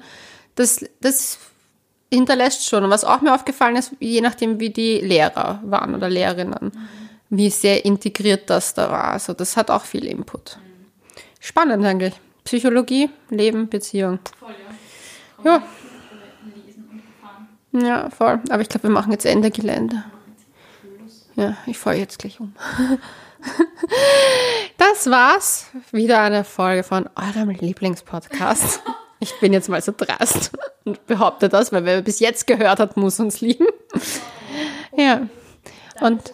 Das, das hinterlässt schon. Und was auch mir aufgefallen ist, je nachdem, wie die Lehrer waren oder Lehrerinnen, wie sehr integriert das da war. Also das hat auch viel Input. Spannend eigentlich. Psychologie, Leben, Beziehung. Voll, ja. Ja. man Lesen und fahren. Ja, voll. Aber ich glaube, wir machen jetzt Ende Gelände. Ja, ich fahre jetzt gleich um. Das war's. Wieder eine Folge von eurem Lieblingspodcast. Ich bin jetzt mal so dreist und behaupte das, weil wer bis jetzt gehört hat, muss uns lieben. Ja. Und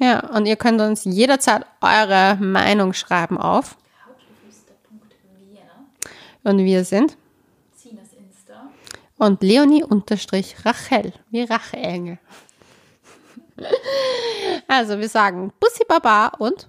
ja, und ihr könnt uns jederzeit eure Meinung schreiben auf. Hautgeflüster.vienna. Und wir sind. Und Leonie unterstrich Rachel, wie Racheengel. Also wir sagen Bussi Baba und